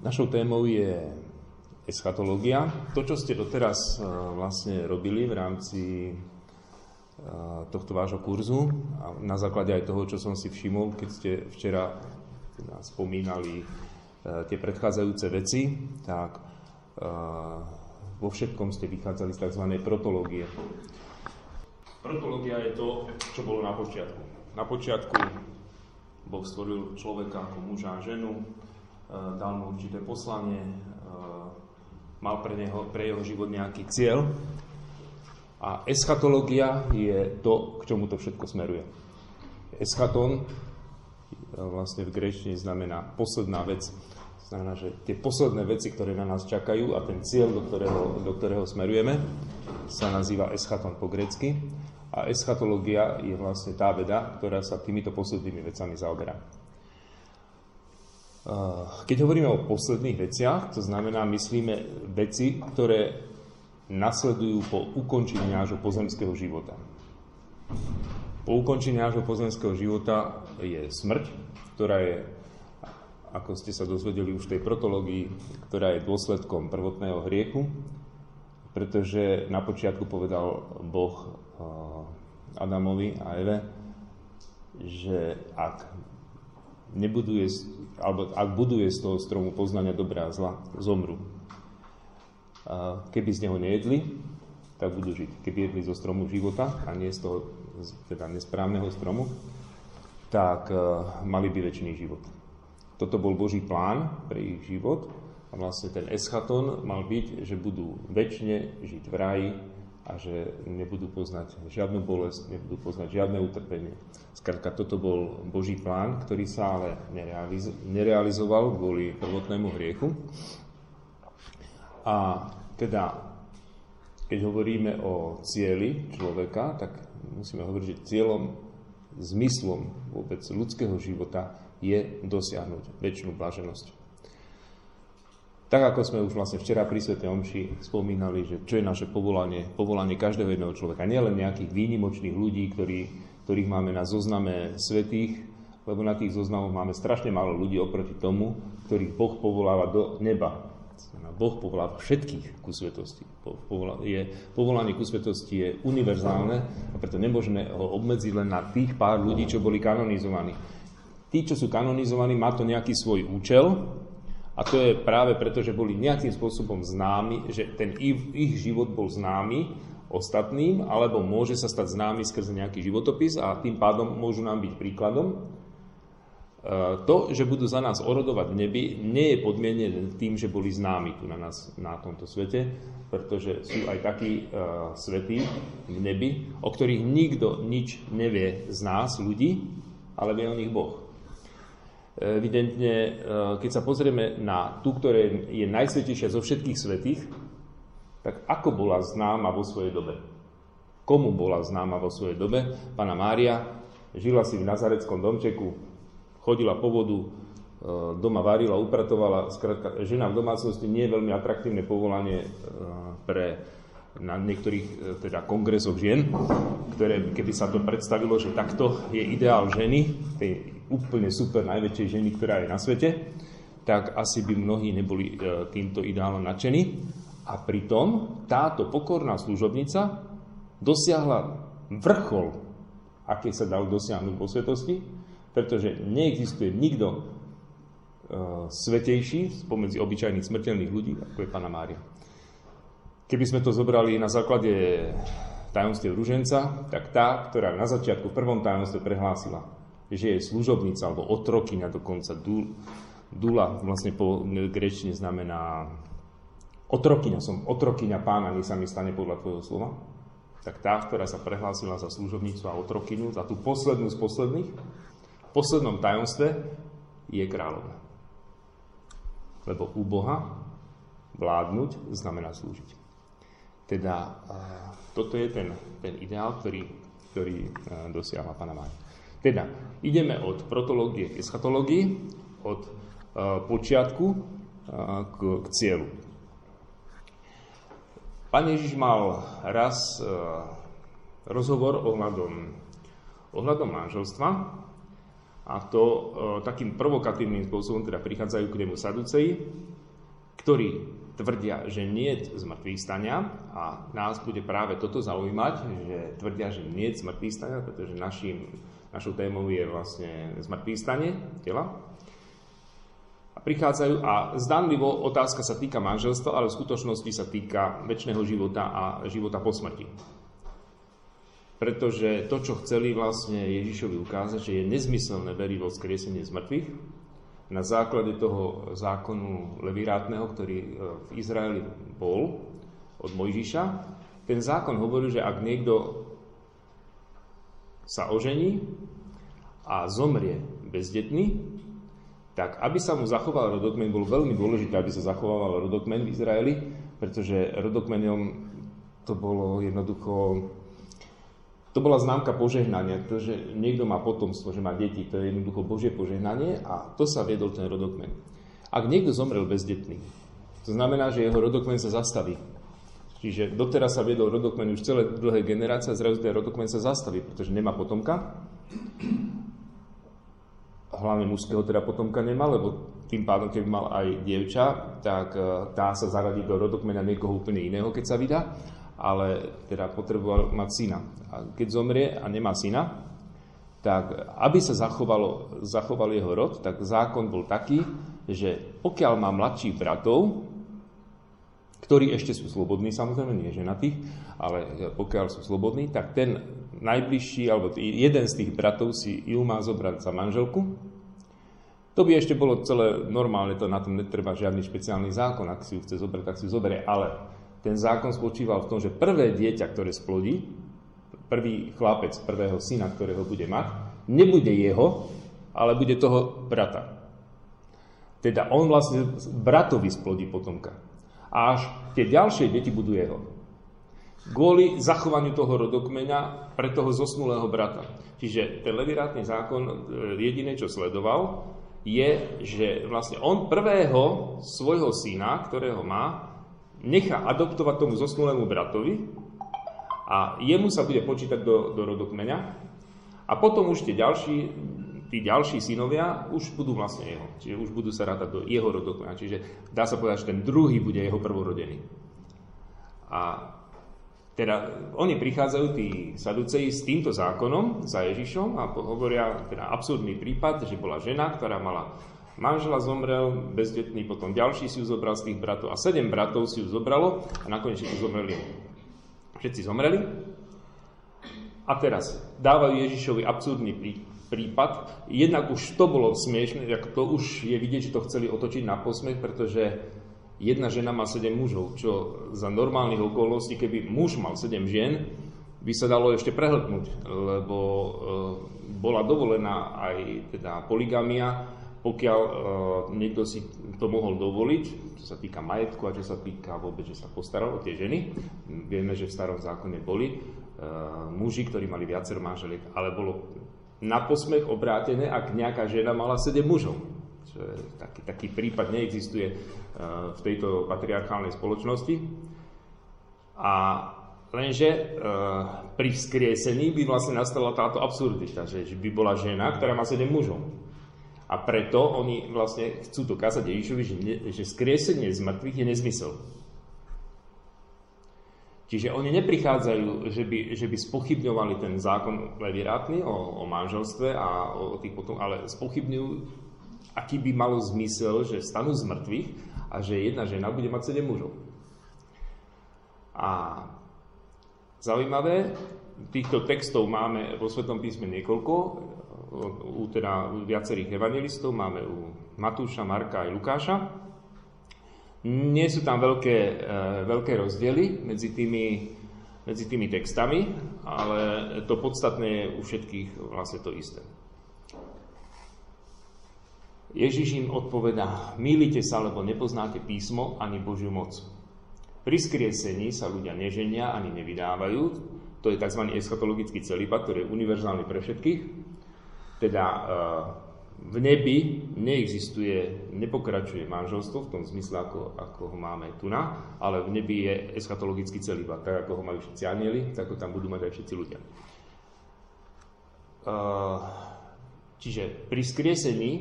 Našou témou je eschatológia. To, čo ste doteraz e, vlastne robili v rámci e, tohto vášho kurzu a na základe aj toho, čo som si všimol, keď ste včera teda spomínali e, tie predchádzajúce veci, tak vo všetkom ste vychádzali z tzv. protológie. Protológia je to, čo bolo na počiatku. Na počiatku Boh stvoril človeka ako muža a ženu, dal mu určité poslanie, e, mal pre, neho, pre jeho život nejaký cieľ. A eschatológia je to, k čomu to všetko smeruje. Eschaton e, vlastne v grečtine znamená posledná vec. Znamená, že tie posledné veci, ktoré na nás čakajú a ten cieľ, do ktorého, do ktorého smerujeme, sa nazýva eschaton po grecky. A eschatológia je vlastne tá veda, ktorá sa týmito poslednými vecami zaoberá. Keď hovoríme o posledných veciach, to znamená, myslíme veci, ktoré nasledujú po ukončení nášho pozemského života. Po ukončení nášho pozemského života je smrť, ktorá je, ako ste sa dozvedeli už v tej protológii, ktorá je dôsledkom prvotného hriechu, pretože na počiatku povedal Boh Adamovi a Eve, že ak nebudú jesť, alebo ak budú jesť z toho stromu poznania dobrá a zla, zomru. A keby z neho nejedli, tak budú žiť. Keby jedli zo stromu života a nie z toho teda nesprávneho stromu, tak uh, mali by väčší život. Toto bol Boží plán pre ich život a vlastne ten eschaton mal byť, že budú väčšine žiť v raji a že nebudú poznať žiadnu bolesť, nebudú poznať žiadne utrpenie. Skrátka, toto bol Boží plán, ktorý sa ale nerealiz- nerealizoval kvôli prvotnému hriechu. A teda, keď hovoríme o cieli človeka, tak musíme hovoriť, že cieľom, zmyslom vôbec ľudského života je dosiahnuť väčšinu blaženosť. Tak ako sme už vlastne včera pri Svete Omši spomínali, že čo je naše povolanie, povolanie každého jedného človeka, nielen nejakých výnimočných ľudí, ktorí, ktorých máme na zozname svetých, lebo na tých zoznamoch máme strašne málo ľudí oproti tomu, ktorých Boh povoláva do neba. Boh povoláva všetkých ku svetosti. Je, povolanie ku svetosti je univerzálne a preto nemôžeme ho obmedziť len na tých pár ľudí, čo boli kanonizovaní. Tí, čo sú kanonizovaní, má to nejaký svoj účel, a to je práve preto, že boli nejakým spôsobom známi, že ten ich, život bol známy ostatným, alebo môže sa stať známy skrze nejaký životopis a tým pádom môžu nám byť príkladom. E, to, že budú za nás orodovať v nebi, nie je podmienené tým, že boli známi tu na nás, na tomto svete, pretože sú aj takí uh, svetí v nebi, o ktorých nikto nič nevie z nás, ľudí, ale vie o nich Boh. Evidentne, e, keď sa pozrieme na tú, ktorá je najsvetejšia zo všetkých svetých, tak ako bola známa vo svojej dobe? Komu bola známa vo svojej dobe? Pana Mária žila si v nazareckom domčeku, chodila po vodu, e, doma varila, upratovala. Skrátka, žena v domácnosti nie je veľmi atraktívne povolanie e, pre na niektorých teda kongresoch žien, ktoré keby sa to predstavilo, že takto je ideál ženy, tej úplne super najväčšej ženy, ktorá je na svete, tak asi by mnohí neboli e, týmto ideálom nadšení. A pritom táto pokorná služobnica dosiahla vrchol, aké sa dal dosiahnuť vo svetosti, pretože neexistuje nikto uh, svetejší spomedzi obyčajných smrteľných ľudí, ako je Pana Mária. Keby sme to zobrali na základe tajomstiev ruženca, tak tá, ktorá na začiatku v prvom tajomstve prehlásila, že je služobnica alebo otrokyňa dokonca. Dula vlastne po grečine znamená otrokyňa, som otrokyňa pána, nech sa mi stane podľa tvojho slova. Tak tá, ktorá sa prehlásila za služobnicu a otrokyňu, za tú poslednú z posledných, v poslednom tajomstve je kráľovna. Lebo u Boha vládnuť znamená slúžiť. Teda toto je ten, ten ideál, ktorý, ktorý dosiahla Pana Mária. Teda, ideme od protológie k eschatológii, od uh, počiatku uh, k, k cieľu. Pán Ježiš mal raz uh, rozhovor ohľadom, ohľadom manželstva a to e, takým provokatívnym spôsobom teda prichádzajú k nemu saduceji, ktorí tvrdia, že nie je zmrtvých stania a nás bude práve toto zaujímať, že tvrdia, že nie je zmrtvých stania, pretože našim, našou témou je vlastne zmrtvých stanie tela. A prichádzajú a zdanlivo otázka sa týka manželstva, ale v skutočnosti sa týka väčšného života a života po smrti. Pretože to, čo chceli vlastne Ježišovi ukázať, že je nezmyselné veriť vo skriesenie z na základe toho zákonu levirátneho, ktorý e, v Izraeli bol od Mojžiša, ten zákon hovorí, že ak niekto sa ožení a zomrie bezdetný, tak aby sa mu zachoval rodokmen, bolo veľmi dôležité, aby sa zachovával rodokmen v Izraeli, pretože rodokmenom to bolo jednoducho to bola známka požehnania, to, že niekto má potomstvo, že má deti, to je jednoducho Božie požehnanie a to sa viedol ten rodokmen. Ak niekto zomrel bezdetný, to znamená, že jeho rodokmen sa zastaví. Čiže doteraz sa viedol rodokmen už celé dlhé generácie zrazu ten rodokmen sa zastaví, pretože nemá potomka. Hlavne mužského teda potomka nemá, lebo tým pádom, keby mal aj dievča, tak tá sa zaradí do rodokmena niekoho úplne iného, keď sa vydá ale teda potreboval mať syna. A keď zomrie a nemá syna, tak aby sa zachovalo, zachoval jeho rod, tak zákon bol taký, že pokiaľ má mladších bratov, ktorí ešte sú slobodní, samozrejme nie ženatých, ale pokiaľ sú slobodní, tak ten najbližší, alebo jeden z tých bratov si ju má zobrať za manželku. To by ešte bolo celé normálne, to na tom netreba žiadny špeciálny zákon, ak si ju chce zobrať, tak si ju zoberie, ale ten zákon spočíval v tom, že prvé dieťa, ktoré splodí, prvý chlapec prvého syna, ktorého bude mať, nebude jeho, ale bude toho brata. Teda on vlastne bratovi splodí potomka. A až tie ďalšie deti budú jeho. Kvôli zachovaniu toho rodokmeňa pre toho zosnulého brata. Čiže ten levirátny zákon e, jediné, čo sledoval, je, že vlastne on prvého svojho syna, ktorého má, nechá adoptovať tomu zosnulému bratovi a jemu sa bude počítať do, do rodokmeňa a potom už tie ďalší, tí ďalší synovia už budú vlastne jeho. Čiže už budú sa rátať do jeho rodokmeňa. Čiže dá sa povedať, že ten druhý bude jeho prvorodený. A teda oni prichádzajú, tí saduceji, s týmto zákonom za Ježišom a hovoria teda absurdný prípad, že bola žena, ktorá mala Manžela zomrel, bezdetný, potom ďalší si ju zobral z tých bratov a sedem bratov si ju zobralo a nakoniec všetci zomreli. Všetci zomreli. A teraz dávajú Ježišovi absurdný prípad. Jednak už to bolo smiešne, to už je vidieť, že to chceli otočiť na posmech, pretože jedna žena má sedem mužov, čo za normálnych okolností, keby muž mal sedem žien, by sa dalo ešte prehltnúť, lebo e, bola dovolená aj teda poligamia, pokiaľ uh, niekto si to mohol dovoliť, čo sa týka majetku a čo sa týka vôbec, že sa postaral o tie ženy. Vieme, že v starom zákone boli uh, muži, ktorí mali viacero manželiek, ale bolo na posmech obrátené, ak nejaká žena mala 7 mužov. Čo je, taký, taký prípad neexistuje uh, v tejto patriarchálnej spoločnosti. A lenže uh, pri vzkriesení by vlastne nastala táto absurdita, že by bola žena, ktorá má 7 mužov. A preto oni vlastne chcú dokázať Ježišovi, že, ne, že skriesenie z mŕtvych je nezmysel. Čiže oni neprichádzajú, že by, že by spochybňovali ten zákon levirátny o, o manželstve a o, o tých potom, ale spochybňujú, aký by malo zmysel, že stanú z mŕtvych a že jedna žena bude mať 7 mužov. A zaujímavé, týchto textov máme vo Svetom písme niekoľko u teda viacerých evangelistov, máme u Matúša, Marka aj Lukáša. Nie sú tam veľké, e, veľké rozdiely medzi tými, medzi tými textami, ale to podstatné je u všetkých vlastne to isté. Ježiš im odpovedá, mýlite sa, lebo nepoznáte písmo ani Božiu moc. Pri skriesení sa ľudia neženia ani nevydávajú, to je tzv. eschatologický celibat, ktorý je univerzálny pre všetkých. Teda e, v nebi neexistuje, nepokračuje manželstvo v tom zmysle, ako, ako ho máme tu na, ale v nebi je eschatologický celibat, tak ako ho majú všetci anieli, tak ho tam budú mať aj všetci ľudia. Uh, Čiže pri skriesení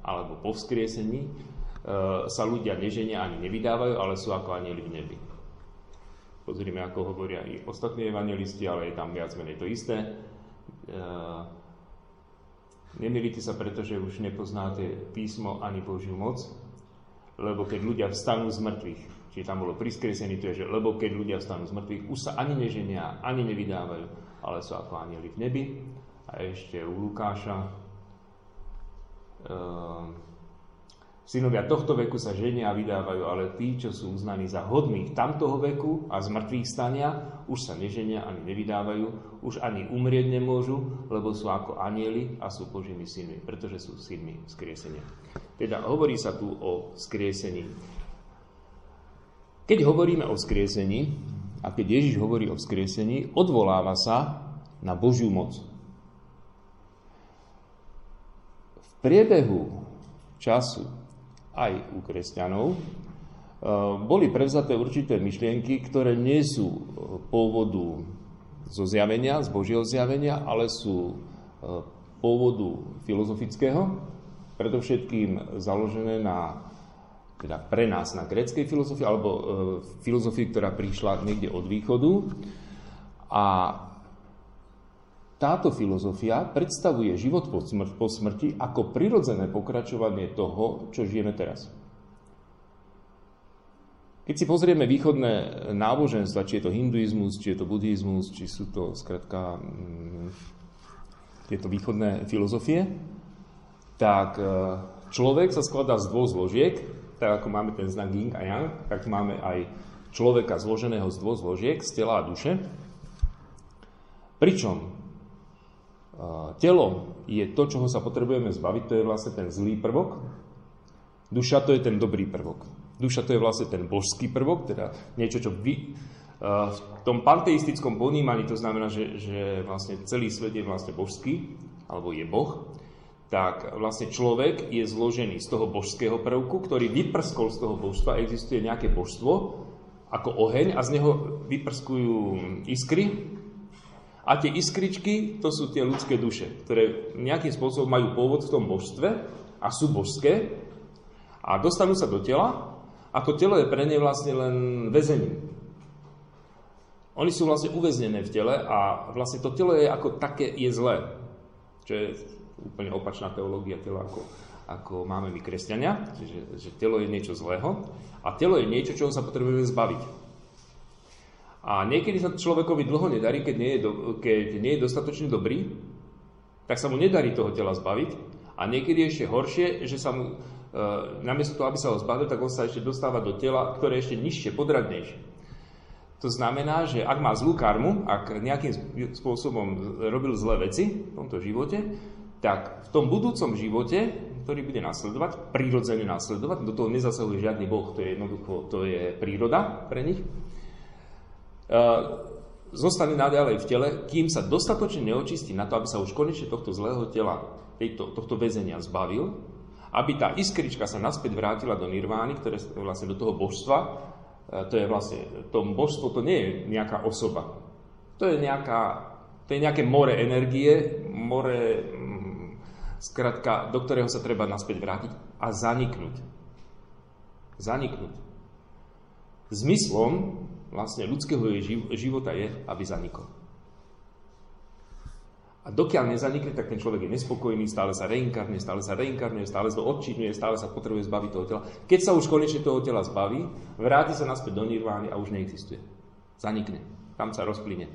alebo po vzkriesení e, sa ľudia neženia ani nevydávajú, ale sú ako anieli v nebi. Pozrime, ako hovoria i ostatní evangelisti, ale je tam viac menej to isté. E, nemilite sa, pretože už nepoznáte písmo ani Božiu moc, lebo keď ľudia vstanú z mŕtvych, čiže tam bolo priskresený, to je, že lebo keď ľudia vstanú z mŕtvych, už sa ani neženia, ani nevydávajú, ale sú ako anieli v nebi. A ešte u Lukáša, uh, synovia tohto veku sa ženia a vydávajú, ale tí, čo sú uznaní za hodných tamtoho veku a z mŕtvych stania, už sa neženia ani nevydávajú, už ani umrieť nemôžu, lebo sú ako anieli a sú Božími synmi, pretože sú synmi skriesenia. Teda hovorí sa tu o skriesení. Keď hovoríme o skriesení, a keď Ježiš hovorí o vzkriesení, odvoláva sa na Božiu moc. V priebehu času aj u kresťanov e, boli prevzaté určité myšlienky, ktoré nie sú pôvodu zo zjavenia, z Božieho zjavenia, ale sú e, pôvodu filozofického, predovšetkým založené na, teda pre nás na gréckej filozofii, alebo e, filozofii, ktorá prišla niekde od východu. A táto filozofia predstavuje život po, smr- po smrti ako prirodzené pokračovanie toho, čo žijeme teraz. Keď si pozrieme východné náboženstva, či je to hinduizmus, či je to buddhizmus, či sú to skrátka mm, tieto východné filozofie, tak e, človek sa skladá z dvoch zložiek, tak ako máme ten znak yin a yang, tak máme aj človeka zloženého z dvoch zložiek, z tela a duše. Pričom telo je to, čoho sa potrebujeme zbaviť, to je vlastne ten zlý prvok. Duša to je ten dobrý prvok. Duša to je vlastne ten božský prvok, teda niečo, čo vy, v tom panteistickom ponímaní to znamená, že, že vlastne celý svet je vlastne božský, alebo je Boh tak vlastne človek je zložený z toho božského prvku, ktorý vyprskol z toho božstva, existuje nejaké božstvo, ako oheň a z neho vyprskujú iskry. A tie iskričky, to sú tie ľudské duše, ktoré nejakým spôsobom majú pôvod v tom božstve a sú božské a dostanú sa do tela a to telo je pre ne vlastne len väzením. Oni sú vlastne uväznené v tele a vlastne to telo je ako také je zlé. Čo je úplne opačná teológia tela, ako, ako máme my kresťania, že, že telo je niečo zlého a telo je niečo, čoho sa potrebujeme zbaviť. A niekedy sa človekovi dlho nedarí, keď nie je, do, keď nie je dostatočne dobrý, tak sa mu nedarí toho tela zbaviť. A niekedy ešte horšie, že sa mu, e, namiesto toho, aby sa ho zbavil, tak on sa ešte dostáva do tela, ktoré je ešte nižšie, podradnejšie. To znamená, že ak má zlú karmu, ak nejakým spôsobom robil zlé veci v tomto živote, tak v tom budúcom živote, ktorý bude nasledovať, prírodzene nasledovať, do toho nezasahuje žiadny boh, to je jednoducho, to je príroda pre nich, zostane naďalej v tele, kým sa dostatočne neočistí na to, aby sa už konečne tohto zlého tela, tejto, tohto väzenia zbavil, aby tá iskrička sa naspäť vrátila do nirvány, ktoré vlastne do toho božstva, to je vlastne, to božstvo to nie je nejaká osoba. To je, nejaká, to je nejaké more energie, more Skratka, do ktorého sa treba naspäť vrátiť a zaniknúť. Zaniknúť. Zmyslom vlastne ľudského života je, aby zanikol. A dokiaľ nezanikne, tak ten človek je nespokojný, stále sa reinkarnuje, stále sa reinkarnuje, stále sa odčinuje, stále sa potrebuje zbaviť toho tela. Keď sa už konečne toho tela zbaví, vráti sa naspäť do nirvány a už neexistuje. Zanikne. Tam sa rozplyne.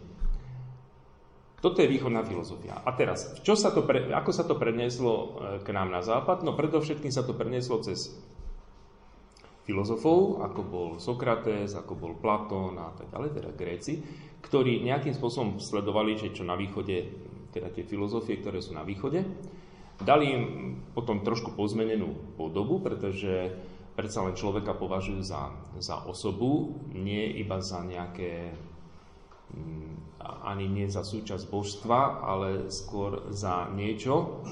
Toto je východná filozofia. A teraz, čo sa to pre, ako sa to prenieslo e, k nám na západ? No predovšetkým sa to prenieslo cez filozofov, ako bol Sokrates, ako bol Platón a tak ďalej, teda Gréci, ktorí nejakým spôsobom sledovali, že čo na východe, teda tie filozofie, ktoré sú na východe, dali im potom trošku pozmenenú podobu, pretože predsa len človeka považujú za, za osobu, nie iba za nejaké Mm, ani nie za súčasť božstva, ale skôr za niečo,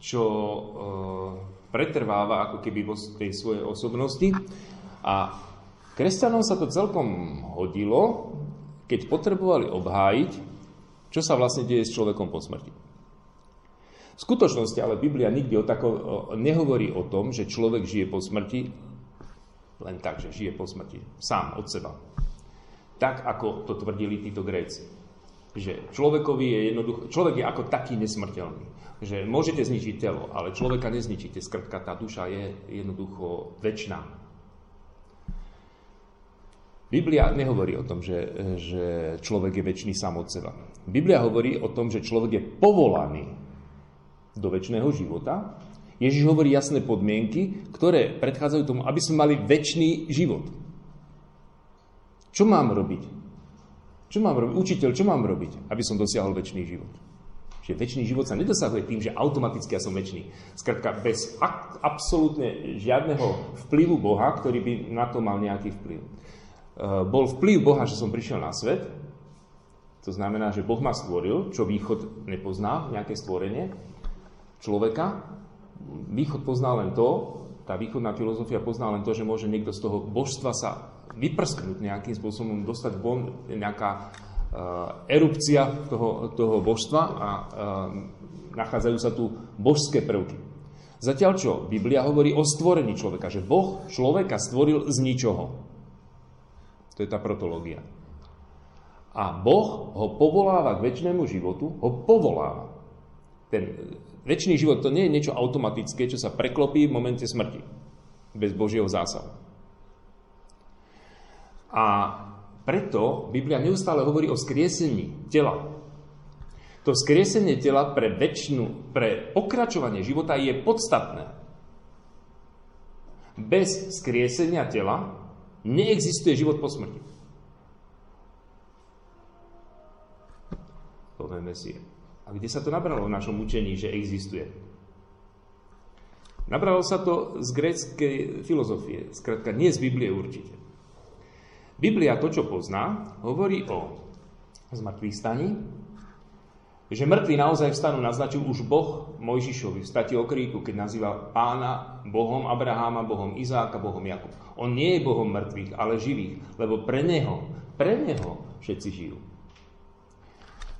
čo e, pretrváva ako keby vo tej svojej osobnosti. A kresťanom sa to celkom hodilo, keď potrebovali obhájiť, čo sa vlastne deje s človekom po smrti. V skutočnosti ale Biblia nikdy o tako, nehovorí o tom, že človek žije po smrti len tak, že žije po smrti, sám od seba. Tak, ako to tvrdili títo Gréci. Že človekovi je jednoducho, človek je ako taký nesmrteľný. Že môžete zničiť telo, ale človeka nezničíte. Skrtka, tá duša je jednoducho väčšiná. Biblia nehovorí o tom, že, že človek je väčší sám od seba. Biblia hovorí o tom, že človek je povolaný do väčšného života. Ježiš hovorí jasné podmienky, ktoré predchádzajú tomu, aby sme mali väčší život. Čo mám robiť? Čo mám robiť? Učiteľ, čo mám robiť, aby som dosiahol väčší život? Že väčší život sa nedosahuje tým, že automaticky ja som väčší. Skrátka, bez ak- absolútne žiadneho vplyvu Boha, ktorý by na to mal nejaký vplyv. E, bol vplyv Boha, že som prišiel na svet, to znamená, že Boh ma stvoril, čo východ nepozná, nejaké stvorenie človeka. Východ pozná len to, tá východná filozofia pozná len to, že môže niekto z toho božstva sa vyprsknúť nejakým spôsobom, dostať von nejaká erupcia toho, toho božstva a uh, nachádzajú sa tu božské prvky. Zatiaľ čo Biblia hovorí o stvorení človeka, že Boh človeka stvoril z ničoho. To je tá protológia. A Boh ho povoláva k väčšnému životu, ho povoláva. Ten väčší život to nie je niečo automatické, čo sa preklopí v momente smrti. Bez Božieho zásahu. A preto Biblia neustále hovorí o skriesení tela. To skriesenie tela pre väčšinu, pre pokračovanie života je podstatné. Bez skriesenia tela neexistuje život po smrti. Povieme si, a kde sa to nabralo v našom učení, že existuje? Nabralo sa to z gréckej filozofie, skrátka nie z Biblie určite. Biblia to, čo pozná, hovorí o zmrtvých staní, že mŕtvi naozaj vstanú, naznačil už Boh Mojžišovi v stati o kríku, keď nazýva pána Bohom Abraháma, Bohom Izáka, Bohom Jakub. On nie je Bohom mŕtvych, ale živých, lebo pre Neho, pre Neho všetci žijú.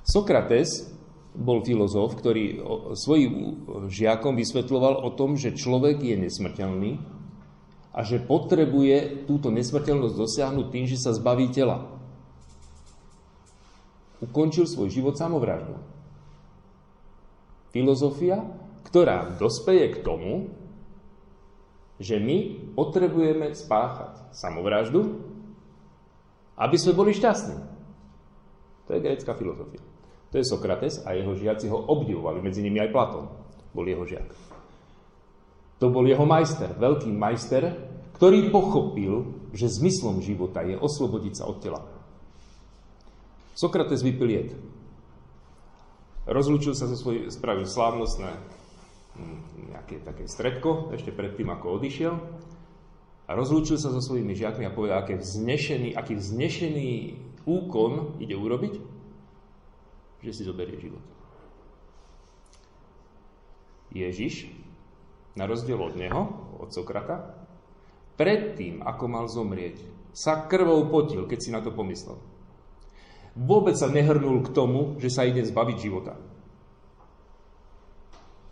Sokrates bol filozof, ktorý svojim žiakom vysvetloval o tom, že človek je nesmrteľný, a že potrebuje túto nesmrteľnosť dosiahnuť tým, že sa zbaví tela. Ukončil svoj život samovraždou. Filozofia, ktorá dospeje k tomu, že my potrebujeme spáchať samovraždu, aby sme boli šťastní. To je grécka filozofia. To je Sokrates a jeho žiaci ho obdivovali, medzi nimi aj Platón bol jeho žiak. To bol jeho majster, veľký majster, ktorý pochopil, že zmyslom života je oslobodiť sa od tela. Sokrates vypil jed. Rozlúčil sa so svojím, spravil slávnostné hm, nejaké také stredko, ešte predtým, ako odišiel. A rozlúčil sa so svojimi žiakmi a povedal, aký vznešený, aký vznešený úkon ide urobiť, že si zoberie život. Ježiš na rozdiel od neho, od Sokrata, predtým, ako mal zomrieť, sa krvou potil, keď si na to pomyslel. Vôbec sa nehrnul k tomu, že sa ide zbaviť života.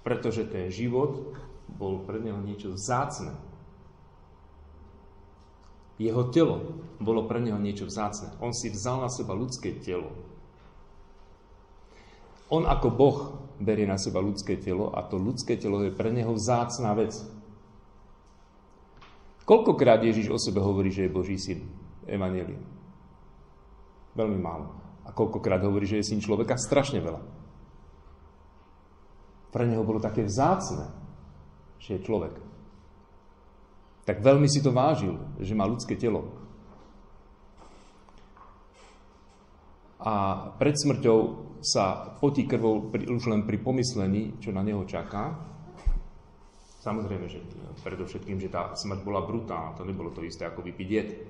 Pretože ten život bol pre neho niečo vzácne. Jeho telo bolo pre neho niečo vzácne. On si vzal na seba ľudské telo. On ako Boh berie na seba ľudské telo a to ľudské telo je pre neho vzácná vec. Koľkokrát Ježiš o sebe hovorí, že je Boží syn? Evangelium. Veľmi málo. A koľkokrát hovorí, že je syn človeka? Strašne veľa. Pre neho bolo také vzácne, že je človek. Tak veľmi si to vážil, že má ľudské telo. A pred smrťou sa potí krvou už len pri pomyslení, čo na neho čaká. Samozrejme, že predovšetkým, že tá smrť bola brutálna, to nebolo to isté ako vypiť jed, eh,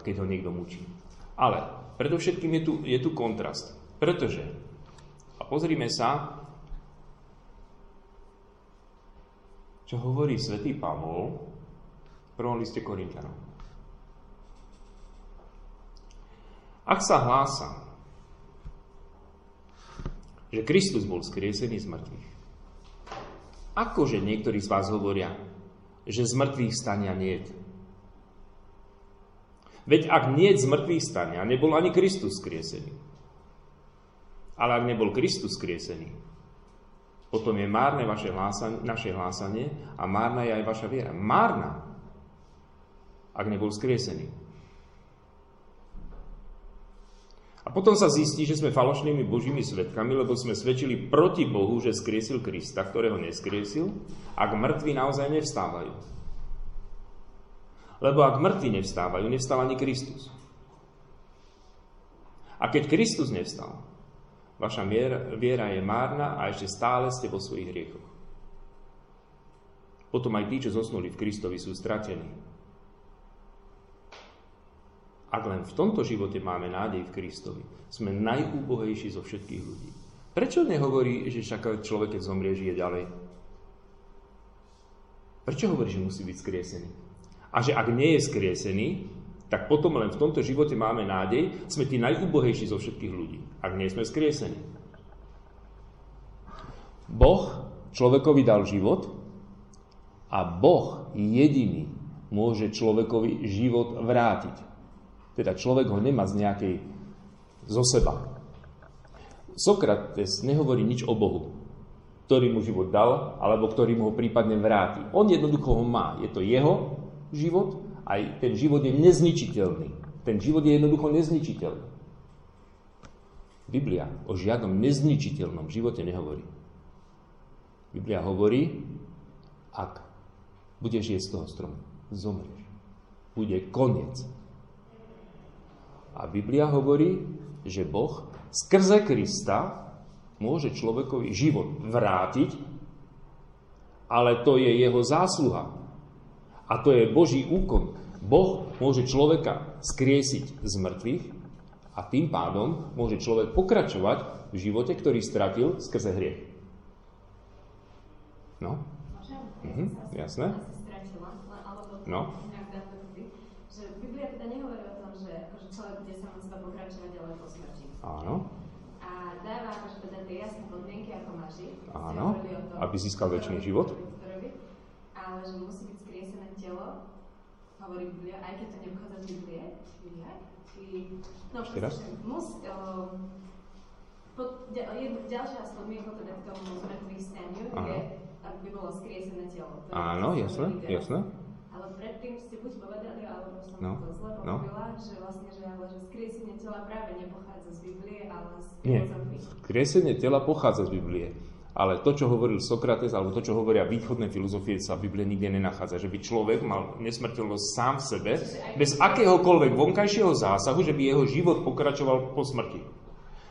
keď ho niekto mučí. Ale predovšetkým je tu, je tu kontrast, pretože, a pozrime sa, čo hovorí svätý Pavol v prvom liste Korintianom. Ak sa hlása, že Kristus bol skriesený z mŕtvych. Akože niektorí z vás hovoria, že z mŕtvych stania nie je. Veď ak nie z mŕtvych stania, nebol ani Kristus skriesený. Ale ak nebol Kristus skriesený, potom je márne vaše hlásanie, naše hlásanie a márna je aj vaša viera. Márna, ak nebol skriesený. A potom sa zistí, že sme falošnými božími svetkami, lebo sme svedčili proti Bohu, že skriesil Krista, ktorého neskriesil, ak mŕtvi naozaj nevstávajú. Lebo ak mŕtvi nevstávajú, nevstal ani Kristus. A keď Kristus nevstal, vaša viera je márna a ešte stále ste vo svojich hriechoch. Potom aj tí, čo zosnuli v Kristovi, sú stratení. Ak len v tomto živote máme nádej v Kristovi, sme najúbohejší zo všetkých ľudí. Prečo nehovorí, že však človek, keď zomrie, žije ďalej? Prečo hovorí, že musí byť skriesený? A že ak nie je skriesený, tak potom len v tomto živote máme nádej, sme tí najúbohejší zo všetkých ľudí, ak nie sme skriesení. Boh človekovi dal život a Boh jediný môže človekovi život vrátiť. Teda človek ho nemá z nejakej zo seba. Sokrates nehovorí nič o Bohu, ktorý mu život dal, alebo ktorý mu ho prípadne vráti. On jednoducho ho má. Je to jeho život, aj ten život je nezničiteľný. Ten život je jednoducho nezničiteľný. Biblia o žiadnom nezničiteľnom živote nehovorí. Biblia hovorí, ak budeš jesť z toho stromu, zomrieš. Bude koniec a Biblia hovorí, že Boh skrze Krista môže človekovi život vrátiť, ale to je jeho zásluha. A to je Boží úkon. Boh môže človeka skriesiť z mŕtvych a tým pádom môže človek pokračovať v živote, ktorý stratil skrze hriech. No? Mhm, jasné? No? Áno. A dáva akože teda tie jasné podmienky, ako má žiť. Áno, aby získal väčší život. Ale že musí byť skriesené telo, hovorí Biblia, aj keď to nepochádza z Biblie. No, Ešte raz? Mus, uh, pod, ďalšia z podmienkou teda k tomu zmrtvých staniu je, aby bolo skriesené telo. Áno, jasné, jasné ale predtým ste buď povedali, alebo som no, to zle no. že vlastne, že, ale, že skriesenie tela práve nepochádza z Biblie, ale z Nie, skriesenie tela pochádza z Biblie. Ale to, čo hovoril Sokrates, alebo to, čo hovoria východné filozofie, sa v Biblii nikde nenachádza. Že by človek mal nesmrteľnosť sám v sebe, bez akéhokoľvek vonkajšieho zásahu, že by jeho život pokračoval po smrti.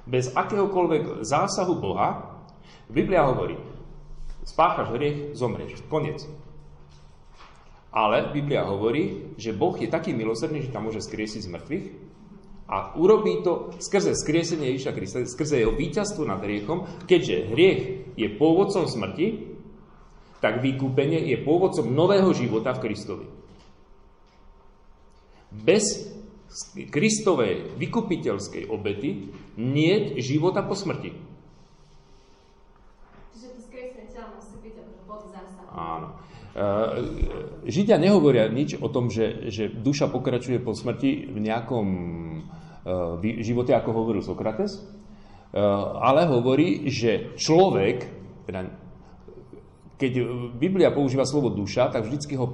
Bez akéhokoľvek zásahu Boha, Biblia hovorí, spáchaš hriech, zomrieš. Konec. Ale Biblia hovorí, že Boh je taký milosrdný, že tam môže skriesiť z mŕtvych a urobí to skrze skriesenie Ježiša Krista, skrze jeho víťazstvo nad hriechom, keďže hriech je pôvodcom smrti, tak vykúpenie je pôvodcom nového života v Kristovi. Bez Kristovej vykupiteľskej obety nie života po smrti. Čiže to skriesenie tela musí byť pod zásahom. Áno. Eh, Židia nehovoria nič o tom, že, že duša pokračuje po smrti v nejakom uh, živote, ako hovoril Sokrates, uh, ale hovorí, že človek, teda, keď Biblia používa slovo duša, tak vždycky ho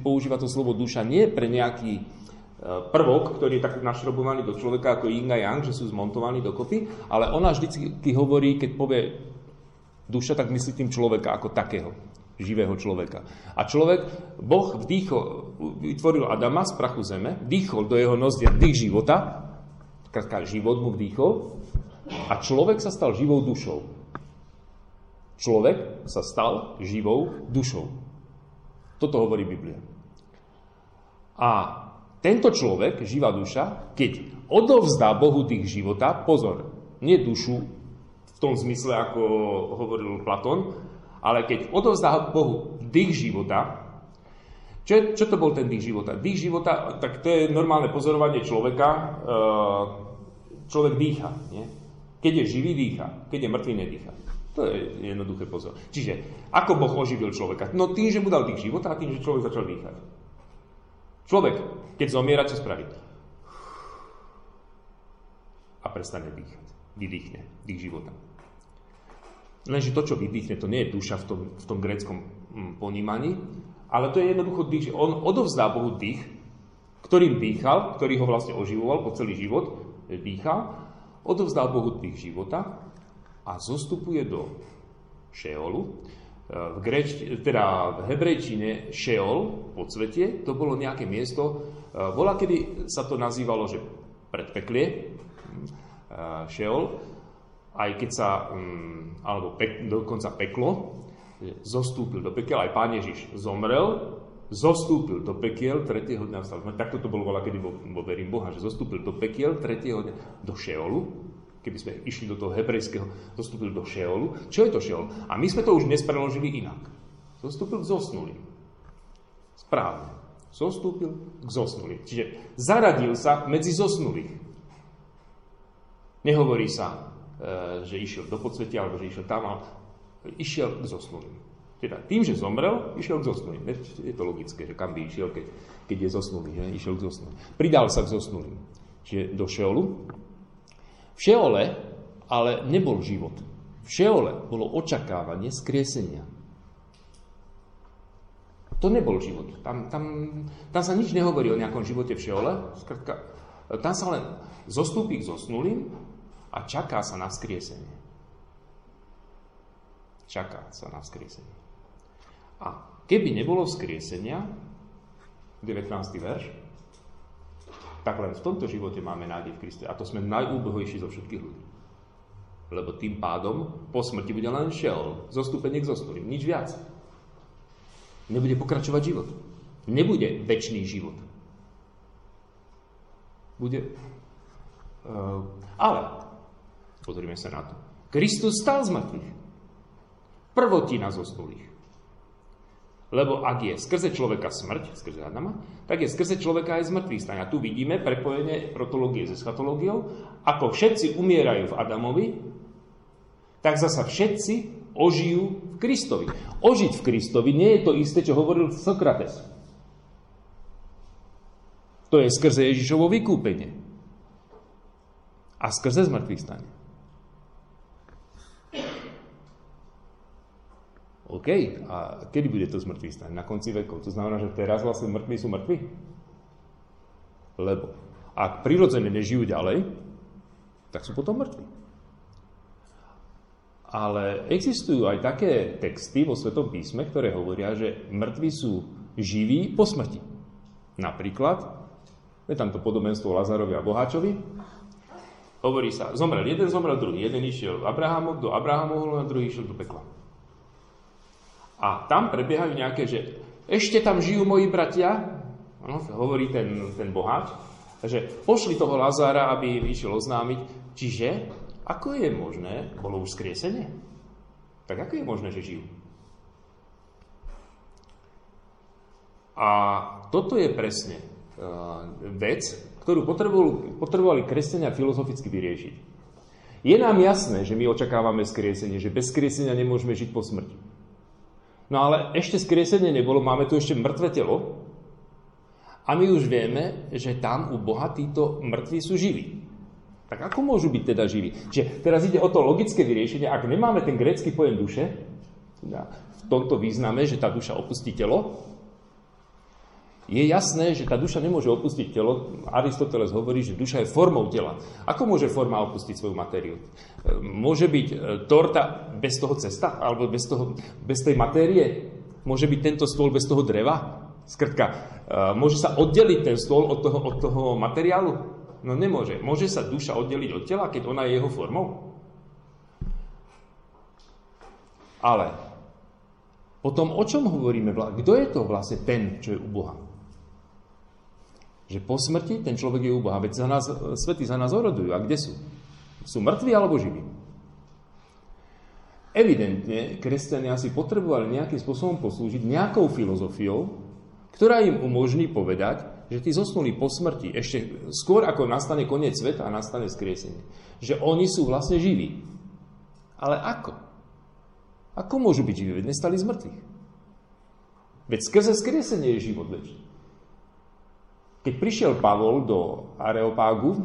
používa to slovo duša nie pre nejaký prvok, ktorý je tak našrobovaný do človeka ako yin a yang, že sú zmontovaní dokopy, ale ona vždycky hovorí, keď povie duša, tak myslí tým človeka ako takého živého človeka. A človek, Boh vdýchol, vytvoril Adama z prachu zeme, vdýchol do jeho nozdia dých života, krátka, život mu vdýchol, a človek sa stal živou dušou. Človek sa stal živou dušou. Toto hovorí Biblia. A tento človek, živá duša, keď odovzdá Bohu dých života, pozor, nie dušu v tom zmysle, ako hovoril Platón, ale keď odovzdá Bohu dých života, čo, čo to bol ten dých života? Dých života, tak to je normálne pozorovanie človeka. E, človek dýcha. Nie? Keď je živý, dýcha. Keď je mŕtvý, nedýcha. To je jednoduché pozor. Čiže, ako Boh oživil človeka? No tým, že mu dal dých života a tým, že človek začal dýchať. Človek, keď zomiera, čo spraví? A prestane dýchať. Vydýchne. Dých života. Lenže to, čo vydýchne, to nie je duša v tom, v tom gréckom mm, ponímaní, ale to je jednoducho dých. On odovzdá Bohu dých, ktorým dýchal, ktorý ho vlastne oživoval po celý život, dýchal, odovzdal Bohu dých života a zostupuje do Šeolu. V, greč, teda v hebrejčine Šeol, podsvetie, to bolo nejaké miesto, bola kedy sa to nazývalo, že predpeklie, Šeol, aj keď sa, mm, alebo pek, dokonca peklo, zostúpil do pekel, aj pán Ježiš zomrel, zostúpil do pekiel, tretieho dňa vstal. Takto to bolo kedy vo, vo verím Boha, že zostúpil do pekiel, tretieho dňa do Šeolu, keby sme išli do toho hebrejského, zostúpil do Šeolu. Čo je to Šeol? A my sme to už dnes preložili inak. Zostúpil k zosnulým. Správne. Zostúpil k zosnulým. Čiže zaradil sa medzi zosnulých. Nehovorí sa, že išiel do podsvetia, alebo že išiel tam, ale išiel k zosnulým. Teda tým, že zomrel, išiel k zosnulým. Je to logické, že kam by išiel, keď, keď je zosnulý, že? išiel k zosnulým. Pridal sa k zosnulým. Čiže do Šeolu, v Šeole ale nebol život. V Šeole bolo očakávanie skriesenia. To nebol život. Tam, tam, tam sa nič nehovorí o nejakom živote v Šeole. Skratka, tam sa len zostúpi k zosnulým a čaká sa na skriesenie. Čaká sa na vzkriesenie. A keby nebolo vzkriesenia, 19. verš, tak len v tomto živote máme nádej v Kriste. A to sme najúbohojší zo všetkých ľudí. Lebo tým pádom po smrti bude len šel, zostúpenie k zostupným, nič viac. Nebude pokračovať život. Nebude väčší život. Bude... Uh, ale, pozrime sa na to. Kristus stal z mŕtvych. Prvotina zosnulých. Lebo ak je skrze človeka smrť, skrze Adama, tak je skrze človeka aj zmrtvý stane. A tu vidíme prepojenie protológie s eschatológiou. Ako všetci umierajú v Adamovi, tak zasa všetci ožijú v Kristovi. Ožiť v Kristovi nie je to isté, čo hovoril Sokrates. To je skrze Ježišovo vykúpenie. A skrze zmrtvých stane. OK, a kedy bude to zmrtvý stane? Na konci vekov. To znamená, že teraz vlastne mŕtvi sú mŕtvi? Lebo ak prirodzene nežijú ďalej, tak sú potom mŕtvi. Ale existujú aj také texty vo Svetom písme, ktoré hovoria, že mŕtvi sú živí po smrti. Napríklad, je tam to podobenstvo Lazarovi a Boháčovi, hovorí sa, zomrel jeden, zomrel druhý. Jeden išiel Abrahamov, do Abrahamovho, a druhý išiel do pekla. A tam prebiehajú nejaké, že ešte tam žijú moji bratia, no, hovorí ten, ten boháč, že pošli toho Lazára, aby vyšiel oznámiť. Čiže, ako je možné, bolo už skriesenie? Tak ako je možné, že žijú? A toto je presne uh, vec, ktorú potrebovali, potrebovali kresťania filozoficky vyriešiť. Je nám jasné, že my očakávame skriesenie, že bez skriesenia nemôžeme žiť po smrti. No ale ešte skriesenie nebolo, máme tu ešte mŕtve telo a my už vieme, že tam u Boha títo mŕtvi sú živí. Tak ako môžu byť teda živí? Čiže teraz ide o to logické vyriešenie, ak nemáme ten grécky pojem duše, teda v tomto význame, že tá duša opustí telo, je jasné, že tá duša nemôže opustiť telo. Aristoteles hovorí, že duša je formou tela. Ako môže forma opustiť svoju matériu? Môže byť e, torta bez toho cesta? Alebo bez, toho, bez tej matérie? Môže byť tento stôl bez toho dreva? Skrtka, e, môže sa oddeliť ten stôl od toho, od toho materiálu? No nemôže. Môže sa duša oddeliť od tela, keď ona je jeho formou? Ale potom o čom hovoríme? Kto je to vlastne ten, čo je u Boha? Že po smrti ten človek je u Boha. Veď za nás, svety za nás orodujú. A kde sú? Sú mŕtvi alebo živí? Evidentne, kresťania si potrebovali nejakým spôsobom poslúžiť nejakou filozofiou, ktorá im umožní povedať, že tí zosnuli po smrti, ešte skôr ako nastane koniec sveta a nastane skriesenie, že oni sú vlastne živí. Ale ako? Ako môžu byť živí? Veď nestali z mŕtvych. Veď skrze skriesenie je život väčší. Keď prišiel Pavol do Areopágu